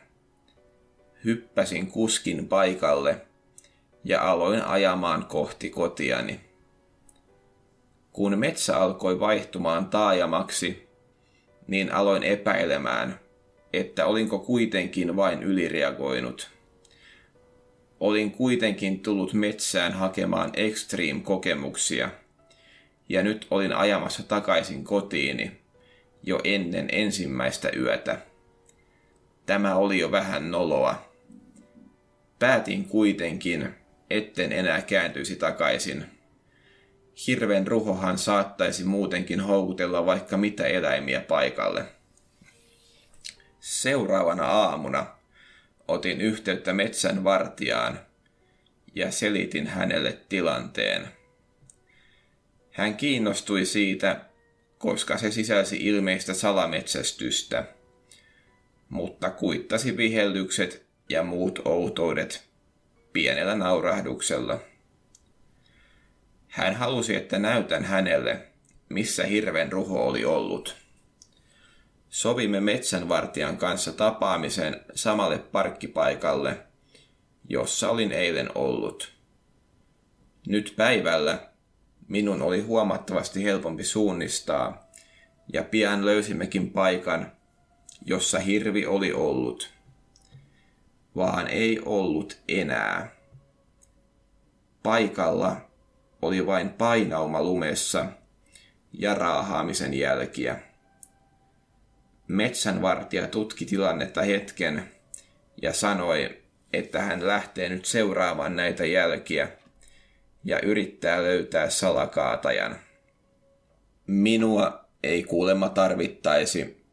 Hyppäsin kuskin paikalle ja aloin ajamaan kohti kotiani. Kun metsä alkoi vaihtumaan taajamaksi, niin aloin epäilemään, että olinko kuitenkin vain ylireagoinut. Olin kuitenkin tullut metsään hakemaan extreme-kokemuksia, ja nyt olin ajamassa takaisin kotiini jo ennen ensimmäistä yötä. Tämä oli jo vähän noloa. Päätin kuitenkin, etten enää kääntyisi takaisin. Hirven ruhohan saattaisi muutenkin houkutella vaikka mitä eläimiä paikalle. Seuraavana aamuna otin yhteyttä metsän vartijaan ja selitin hänelle tilanteen. Hän kiinnostui siitä, koska se sisälsi ilmeistä salametsästystä, mutta kuittasi vihellykset ja muut outoudet pienellä naurahduksella. Hän halusi, että näytän hänelle, missä hirven ruho oli ollut. Sovimme metsänvartijan kanssa tapaamisen samalle parkkipaikalle, jossa olin eilen ollut. Nyt päivällä minun oli huomattavasti helpompi suunnistaa, ja pian löysimmekin paikan, jossa hirvi oli ollut. Vaan ei ollut enää. Paikalla oli vain painauma lumessa ja raahaamisen jälkiä. Metsänvartija tutki tilannetta hetken ja sanoi, että hän lähtee nyt seuraamaan näitä jälkiä ja yrittää löytää salakaatajan. Minua ei kuulemma tarvittaisi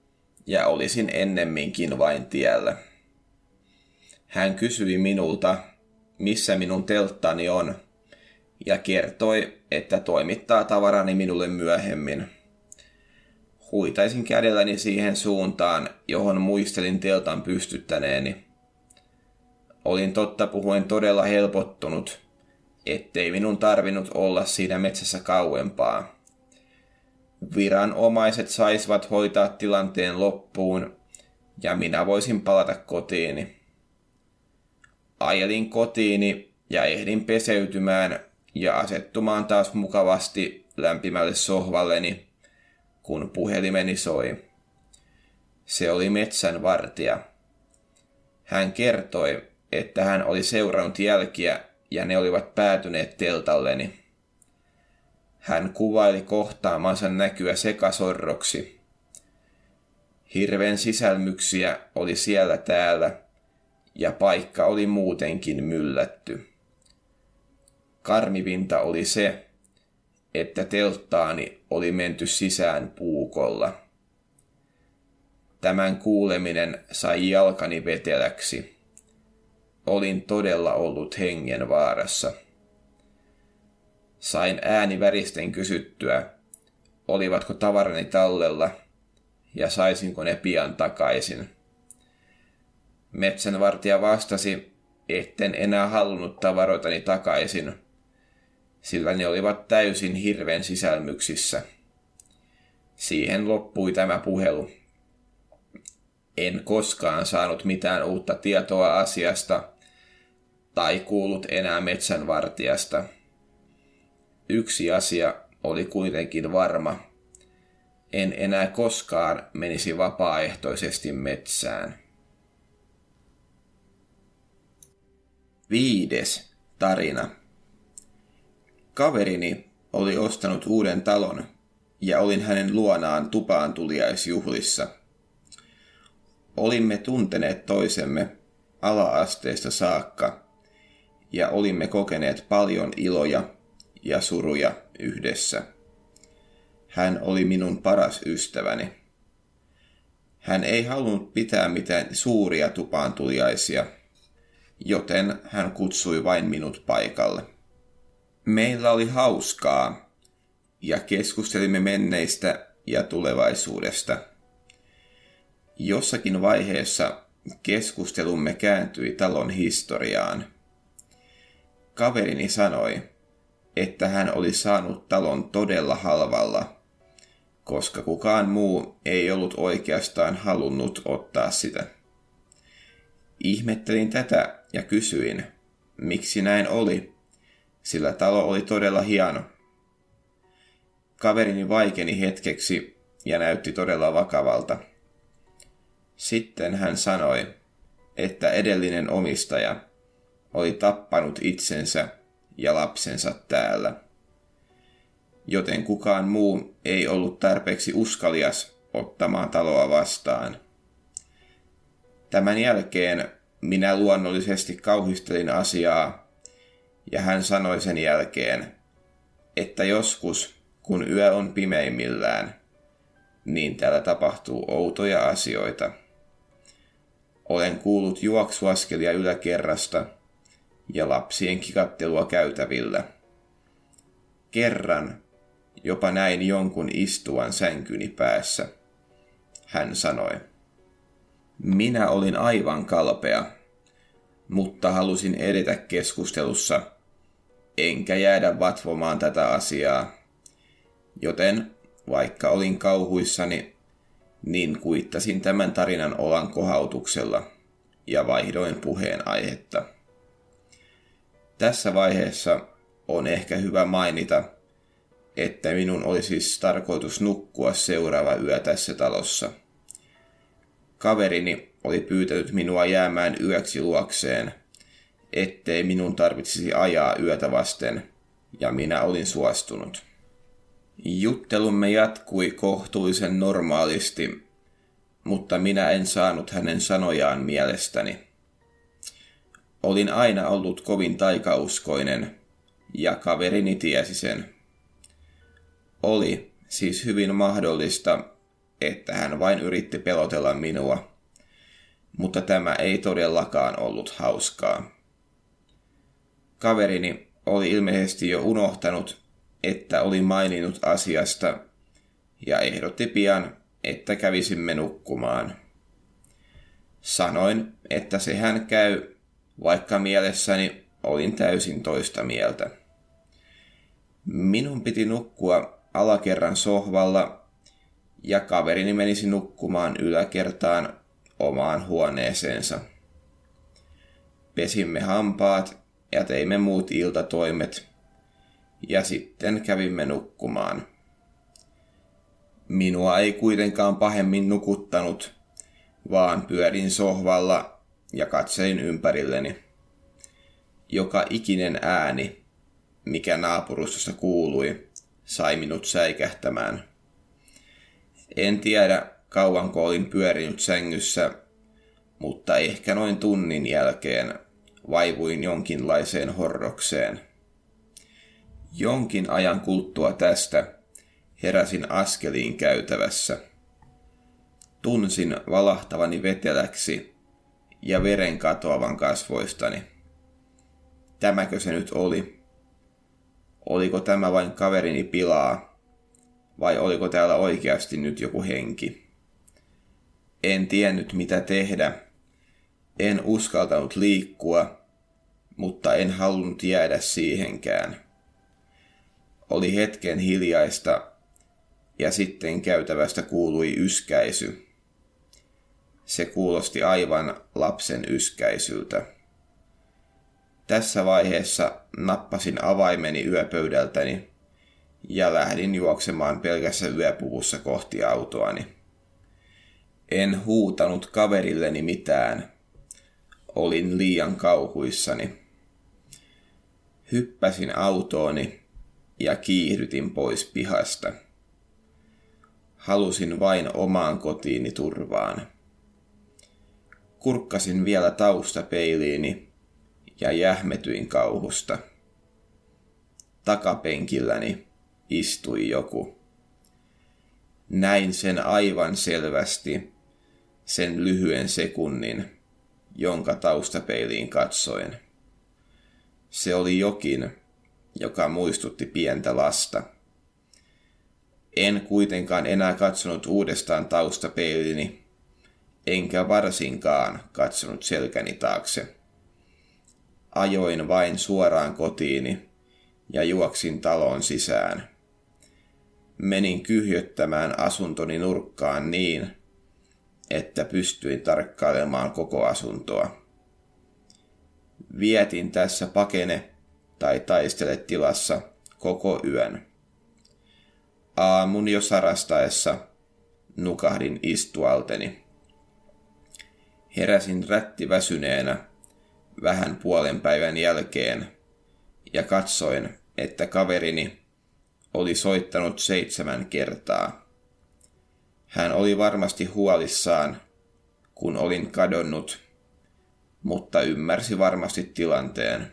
ja olisin ennemminkin vain tiellä. Hän kysyi minulta, missä minun telttani on, ja kertoi, että toimittaa tavarani minulle myöhemmin. Huitaisin kädelläni siihen suuntaan, johon muistelin teltan pystyttäneeni. Olin totta puhuen todella helpottunut, ettei minun tarvinnut olla siinä metsässä kauempaa. Viranomaiset saisivat hoitaa tilanteen loppuun ja minä voisin palata kotiini. Ajelin kotiini ja ehdin peseytymään ja asettumaan taas mukavasti lämpimälle sohvalleni, kun puhelimeni soi. Se oli metsän vartija. Hän kertoi, että hän oli seurannut jälkiä ja ne olivat päätyneet teltalleni. Hän kuvaili kohtaamansa näkyä sekasorroksi. Hirven sisälmyksiä oli siellä täällä, ja paikka oli muutenkin myllätty. Karmivinta oli se, että telttaani oli menty sisään puukolla. Tämän kuuleminen sai jalkani veteläksi. Olin todella ollut hengen vaarassa. Sain ääni väristen kysyttyä, olivatko tavarani tallella ja saisinko ne pian takaisin. Metsänvartija vastasi, etten enää halunnut tavaroitani takaisin, sillä ne olivat täysin hirven sisälmyksissä. Siihen loppui tämä puhelu. En koskaan saanut mitään uutta tietoa asiasta tai kuullut enää metsänvartijasta. Yksi asia oli kuitenkin varma. En enää koskaan menisi vapaaehtoisesti metsään. Viides tarina. Kaverini oli ostanut uuden talon ja olin hänen luonaan tupaan tuliaisjuhlissa. Olimme tunteneet toisemme ala-asteesta saakka ja olimme kokeneet paljon iloja ja suruja yhdessä. Hän oli minun paras ystäväni. Hän ei halunnut pitää mitään suuria tupaantuliaisia, joten hän kutsui vain minut paikalle. Meillä oli hauskaa ja keskustelimme menneistä ja tulevaisuudesta. Jossakin vaiheessa keskustelumme kääntyi talon historiaan – Kaverini sanoi, että hän oli saanut talon todella halvalla, koska kukaan muu ei ollut oikeastaan halunnut ottaa sitä. Ihmettelin tätä ja kysyin, miksi näin oli, sillä talo oli todella hieno. Kaverini vaikeni hetkeksi ja näytti todella vakavalta. Sitten hän sanoi, että edellinen omistaja – oli tappanut itsensä ja lapsensa täällä. joten kukaan muu ei ollut tarpeeksi uskalias ottamaan taloa vastaan. Tämän jälkeen minä luonnollisesti kauhistelin asiaa, ja hän sanoi sen jälkeen, että joskus, kun yö on pimeimmillään, niin täällä tapahtuu outoja asioita. Olen kuullut juoksuaskelia yläkerrasta ja lapsien kikattelua käytävillä. Kerran jopa näin jonkun istuvan sänkyni päässä. Hän sanoi. Minä olin aivan kalpea, mutta halusin edetä keskustelussa, enkä jäädä vatvomaan tätä asiaa. Joten vaikka olin kauhuissani, niin kuittasin tämän tarinan olan kohautuksella ja vaihdoin puheen aihetta. Tässä vaiheessa on ehkä hyvä mainita, että minun olisi siis tarkoitus nukkua seuraava yö tässä talossa. Kaverini oli pyytänyt minua jäämään yöksi luokseen, ettei minun tarvitsisi ajaa yötä vasten, ja minä olin suostunut. Juttelumme jatkui kohtuullisen normaalisti, mutta minä en saanut hänen sanojaan mielestäni. Olin aina ollut kovin taikauskoinen, ja kaverini tiesi sen. Oli siis hyvin mahdollista, että hän vain yritti pelotella minua, mutta tämä ei todellakaan ollut hauskaa. Kaverini oli ilmeisesti jo unohtanut, että oli maininnut asiasta ja ehdotti pian, että kävisimme nukkumaan. Sanoin, että sehän käy, vaikka mielessäni olin täysin toista mieltä. Minun piti nukkua alakerran sohvalla ja kaverini menisi nukkumaan yläkertaan omaan huoneeseensa. Pesimme hampaat ja teimme muut iltatoimet ja sitten kävimme nukkumaan. Minua ei kuitenkaan pahemmin nukuttanut, vaan pyörin sohvalla ja katselin ympärilleni. Joka ikinen ääni, mikä naapurustossa kuului, sai minut säikähtämään. En tiedä, kauanko olin pyörinyt sängyssä, mutta ehkä noin tunnin jälkeen vaivuin jonkinlaiseen horrokseen. Jonkin ajan kulttua tästä heräsin askeliin käytävässä. Tunsin valahtavani veteläksi ja veren katoavan kasvoistani. Tämäkö se nyt oli? Oliko tämä vain kaverini pilaa? Vai oliko täällä oikeasti nyt joku henki? En tiennyt mitä tehdä. En uskaltanut liikkua, mutta en halunnut jäädä siihenkään. Oli hetken hiljaista ja sitten käytävästä kuului yskäisy. Se kuulosti aivan lapsen yskäisyltä. Tässä vaiheessa nappasin avaimeni yöpöydältäni ja lähdin juoksemaan pelkässä yöpuvussa kohti autoani. En huutanut kaverilleni mitään. Olin liian kauhuissani. Hyppäsin autooni ja kiihdytin pois pihasta. Halusin vain omaan kotiini turvaan. Kurkkasin vielä taustapeiliini ja jähmetyin kauhusta. Takapenkilläni istui joku. Näin sen aivan selvästi, sen lyhyen sekunnin, jonka taustapeiliin katsoin. Se oli jokin, joka muistutti pientä lasta. En kuitenkaan enää katsonut uudestaan taustapeilini, enkä varsinkaan katsonut selkäni taakse. Ajoin vain suoraan kotiini ja juoksin taloon sisään. Menin kyhjöttämään asuntoni nurkkaan niin, että pystyin tarkkailemaan koko asuntoa. Vietin tässä pakene tai taistele tilassa koko yön. Aamun jo sarastaessa nukahdin istualteni. Heräsin rättiväsyneenä vähän puolen päivän jälkeen ja katsoin, että kaverini oli soittanut seitsemän kertaa. Hän oli varmasti huolissaan, kun olin kadonnut, mutta ymmärsi varmasti tilanteen.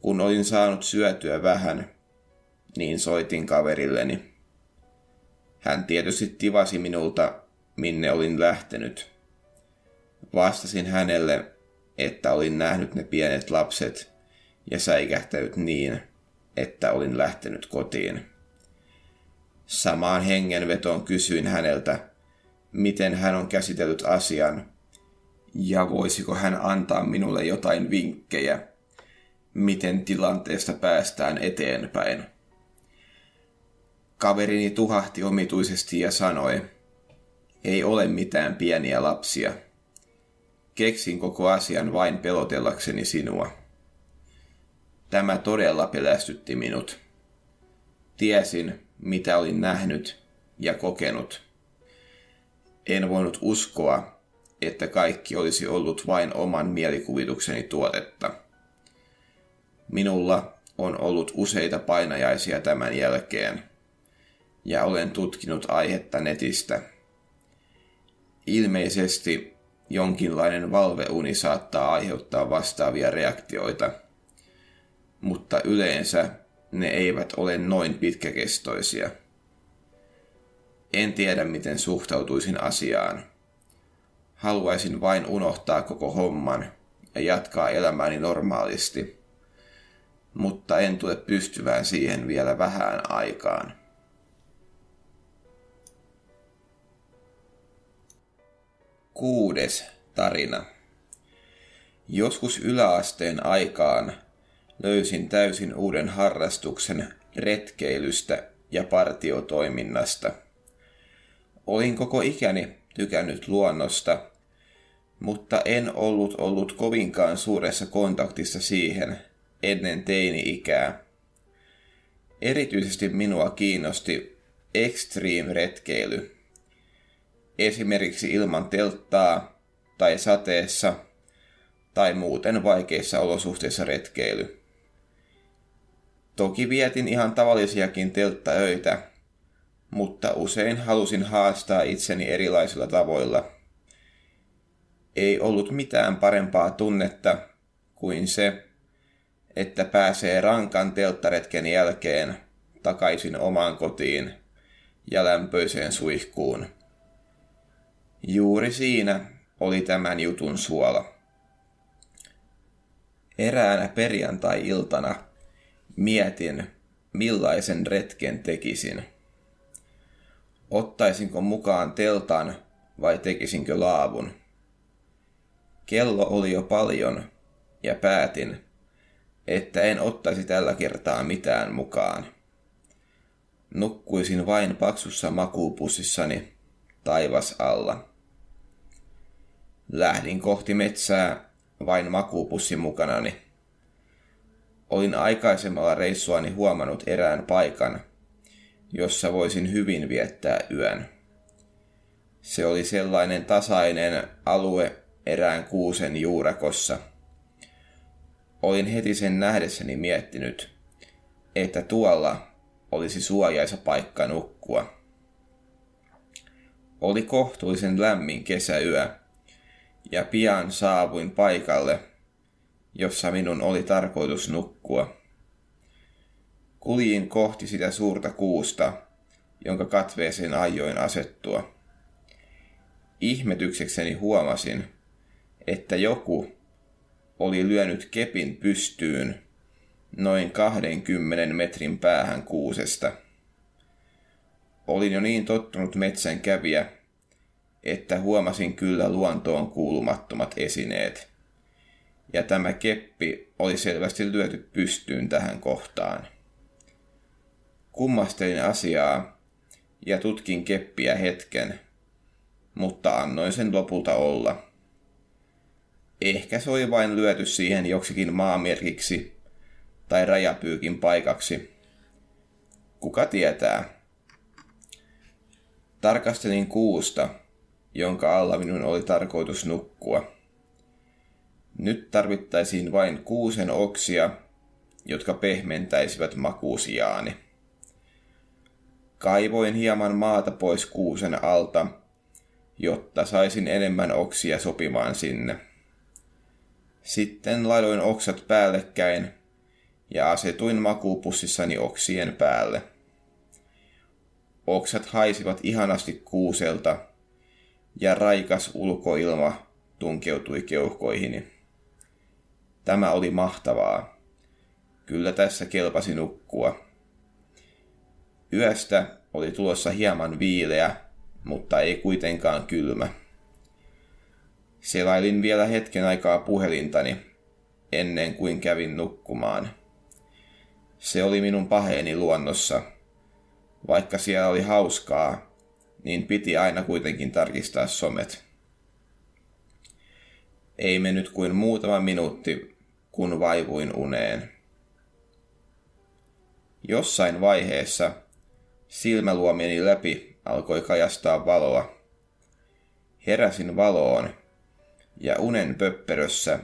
Kun olin saanut syötyä vähän, niin soitin kaverilleni. Hän tietysti tivasi minulta, minne olin lähtenyt. Vastasin hänelle, että olin nähnyt ne pienet lapset ja säikähtänyt niin, että olin lähtenyt kotiin. Samaan hengenvetoon kysyin häneltä, miten hän on käsitellyt asian ja voisiko hän antaa minulle jotain vinkkejä, miten tilanteesta päästään eteenpäin. Kaverini tuhahti omituisesti ja sanoi, ei ole mitään pieniä lapsia. Keksin koko asian vain pelotellakseni sinua. Tämä todella pelästytti minut. Tiesin, mitä olin nähnyt ja kokenut. En voinut uskoa, että kaikki olisi ollut vain oman mielikuvitukseni tuotetta. Minulla on ollut useita painajaisia tämän jälkeen, ja olen tutkinut aihetta netistä. Ilmeisesti jonkinlainen valveuni saattaa aiheuttaa vastaavia reaktioita, mutta yleensä ne eivät ole noin pitkäkestoisia. En tiedä, miten suhtautuisin asiaan. Haluaisin vain unohtaa koko homman ja jatkaa elämääni normaalisti, mutta en tule pystyvään siihen vielä vähän aikaan. Kuudes tarina. Joskus yläasteen aikaan löysin täysin uuden harrastuksen retkeilystä ja partiotoiminnasta. Olin koko ikäni tykännyt luonnosta, mutta en ollut ollut kovinkaan suuressa kontaktissa siihen ennen teini-ikää. Erityisesti minua kiinnosti extreme-retkeily. Esimerkiksi ilman telttaa tai sateessa tai muuten vaikeissa olosuhteissa retkeily. Toki vietin ihan tavallisiakin telttaöitä, mutta usein halusin haastaa itseni erilaisilla tavoilla. Ei ollut mitään parempaa tunnetta kuin se, että pääsee rankan telttaretken jälkeen takaisin omaan kotiin ja lämpöiseen suihkuun. Juuri siinä oli tämän jutun suola. Eräänä perjantai-iltana Mietin, millaisen retken tekisin. Ottaisinko mukaan teltan vai tekisinkö laavun? Kello oli jo paljon ja päätin, että en ottaisi tällä kertaa mitään mukaan. Nukkuisin vain paksussa makuupussissani taivas alla. Lähdin kohti metsää vain makuupussin mukanani Olin aikaisemmalla reissuani huomannut erään paikan, jossa voisin hyvin viettää yön. Se oli sellainen tasainen alue erään kuusen juurakossa. Olin heti sen nähdessäni miettinyt, että tuolla olisi suojaisa paikka nukkua. Oli kohtuullisen lämmin kesäyö, ja pian saavuin paikalle – jossa minun oli tarkoitus nukkua. Kuljin kohti sitä suurta kuusta, jonka katveeseen ajoin asettua. Ihmetyksekseni huomasin, että joku oli lyönyt kepin pystyyn noin 20 metrin päähän kuusesta. Olin jo niin tottunut metsän käviä, että huomasin kyllä luontoon kuulumattomat esineet ja tämä keppi oli selvästi lyöty pystyyn tähän kohtaan. Kummastelin asiaa ja tutkin keppiä hetken, mutta annoin sen lopulta olla. Ehkä se oli vain lyöty siihen joksikin maamerkiksi tai rajapyykin paikaksi. Kuka tietää? Tarkastelin kuusta, jonka alla minun oli tarkoitus nukkua. Nyt tarvittaisiin vain kuusen oksia jotka pehmentäisivät makuusiaani. Kaivoin hieman maata pois kuusen alta, jotta saisin enemmän oksia sopimaan sinne. Sitten ladoin oksat päällekkäin ja asetuin makuupussissani oksien päälle. Oksat haisivat ihanasti kuuselta ja raikas ulkoilma tunkeutui keuhkoihini. Tämä oli mahtavaa. Kyllä tässä kelpasi nukkua. Yöstä oli tulossa hieman viileä, mutta ei kuitenkaan kylmä. Selailin vielä hetken aikaa puhelintani ennen kuin kävin nukkumaan. Se oli minun paheeni luonnossa. Vaikka siellä oli hauskaa, niin piti aina kuitenkin tarkistaa somet. Ei mennyt kuin muutama minuutti, kun vaivuin uneen. Jossain vaiheessa silmäluomieni läpi alkoi kajastaa valoa. Heräsin valoon ja unen pöpperössä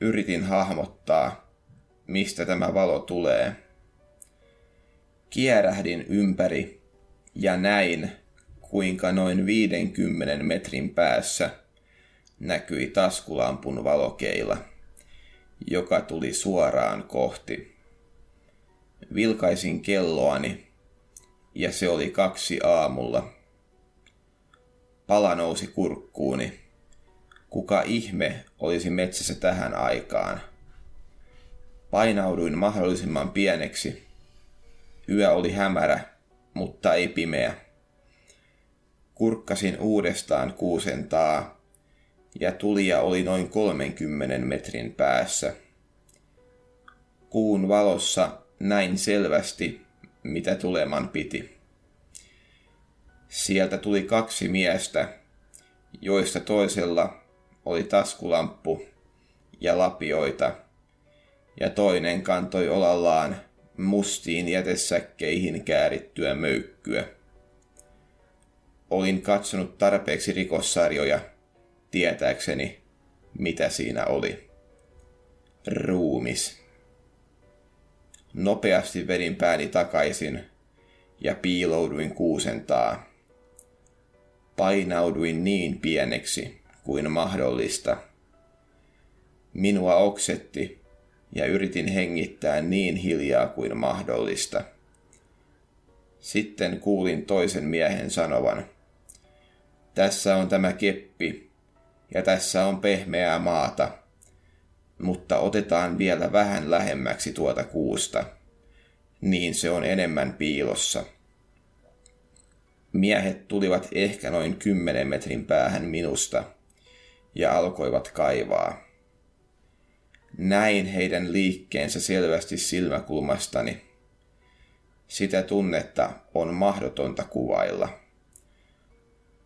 yritin hahmottaa, mistä tämä valo tulee. Kierähdin ympäri ja näin, kuinka noin 50 metrin päässä näkyi taskulampun valokeila, joka tuli suoraan kohti. Vilkaisin kelloani ja se oli kaksi aamulla. Pala nousi kurkkuuni. Kuka ihme olisi metsässä tähän aikaan? Painauduin mahdollisimman pieneksi. Yö oli hämärä, mutta ei pimeä. Kurkkasin uudestaan kuusentaa ja tulija oli noin 30 metrin päässä. Kuun valossa näin selvästi, mitä tuleman piti. Sieltä tuli kaksi miestä, joista toisella oli taskulamppu ja lapioita, ja toinen kantoi olallaan mustiin jätesäkkeihin käärittyä möykkyä. Olin katsonut tarpeeksi rikossarjoja tietääkseni, mitä siinä oli. Ruumis. Nopeasti vedin pääni takaisin ja piilouduin kuusentaa. Painauduin niin pieneksi kuin mahdollista. Minua oksetti ja yritin hengittää niin hiljaa kuin mahdollista. Sitten kuulin toisen miehen sanovan, tässä on tämä keppi ja tässä on pehmeää maata mutta otetaan vielä vähän lähemmäksi tuota kuusta, niin se on enemmän piilossa. Miehet tulivat ehkä noin kymmenen metrin päähän minusta ja alkoivat kaivaa. Näin heidän liikkeensä selvästi silmäkulmastani. Sitä tunnetta on mahdotonta kuvailla.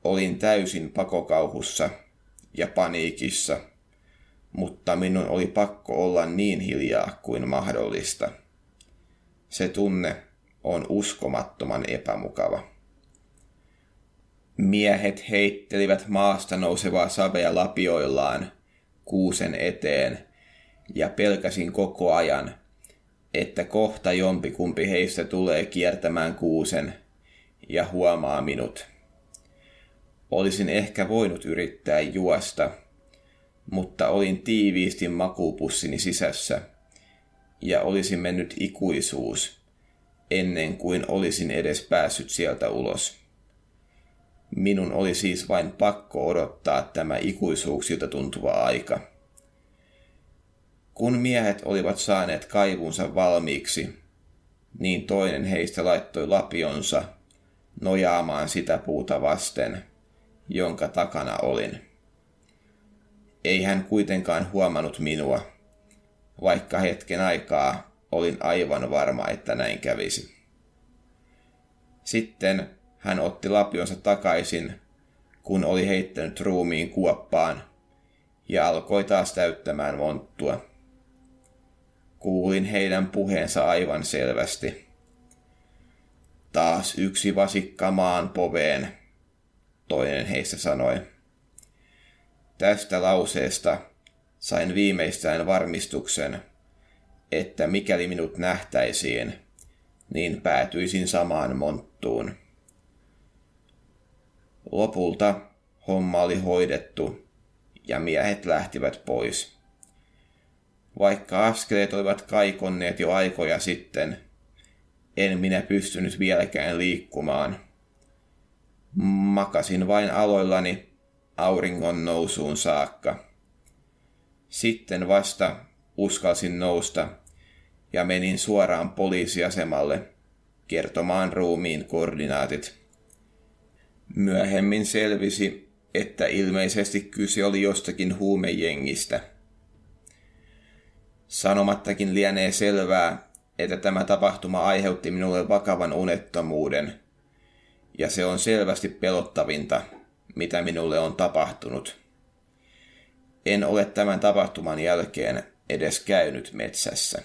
Olin täysin pakokauhussa ja paniikissa – mutta minun oli pakko olla niin hiljaa kuin mahdollista. Se tunne on uskomattoman epämukava. Miehet heittelivät maasta nousevaa savea lapioillaan kuusen eteen ja pelkäsin koko ajan, että kohta jompikumpi heistä tulee kiertämään kuusen ja huomaa minut. Olisin ehkä voinut yrittää juosta – mutta olin tiiviisti makuupussini sisässä ja olisi mennyt ikuisuus ennen kuin olisin edes päässyt sieltä ulos. Minun oli siis vain pakko odottaa tämä ikuisuuksilta tuntuva aika. Kun miehet olivat saaneet kaivunsa valmiiksi, niin toinen heistä laittoi lapionsa nojaamaan sitä puuta vasten, jonka takana olin. Ei hän kuitenkaan huomannut minua, vaikka hetken aikaa olin aivan varma, että näin kävisi. Sitten hän otti lapionsa takaisin, kun oli heittänyt ruumiin kuoppaan, ja alkoi taas täyttämään monttua. Kuulin heidän puheensa aivan selvästi. Taas yksi vasikka maan poveen, toinen heistä sanoi. Tästä lauseesta sain viimeistään varmistuksen, että mikäli minut nähtäisiin, niin päätyisin samaan monttuun. Lopulta homma oli hoidettu ja miehet lähtivät pois. Vaikka askeleet olivat kaikonneet jo aikoja sitten, en minä pystynyt vieläkään liikkumaan. Makasin vain aloillani auringon nousuun saakka. Sitten vasta uskalsin nousta ja menin suoraan poliisiasemalle kertomaan ruumiin koordinaatit. Myöhemmin selvisi, että ilmeisesti kyse oli jostakin huumejengistä. Sanomattakin lienee selvää, että tämä tapahtuma aiheutti minulle vakavan unettomuuden, ja se on selvästi pelottavinta, mitä minulle on tapahtunut. En ole tämän tapahtuman jälkeen edes käynyt metsässä.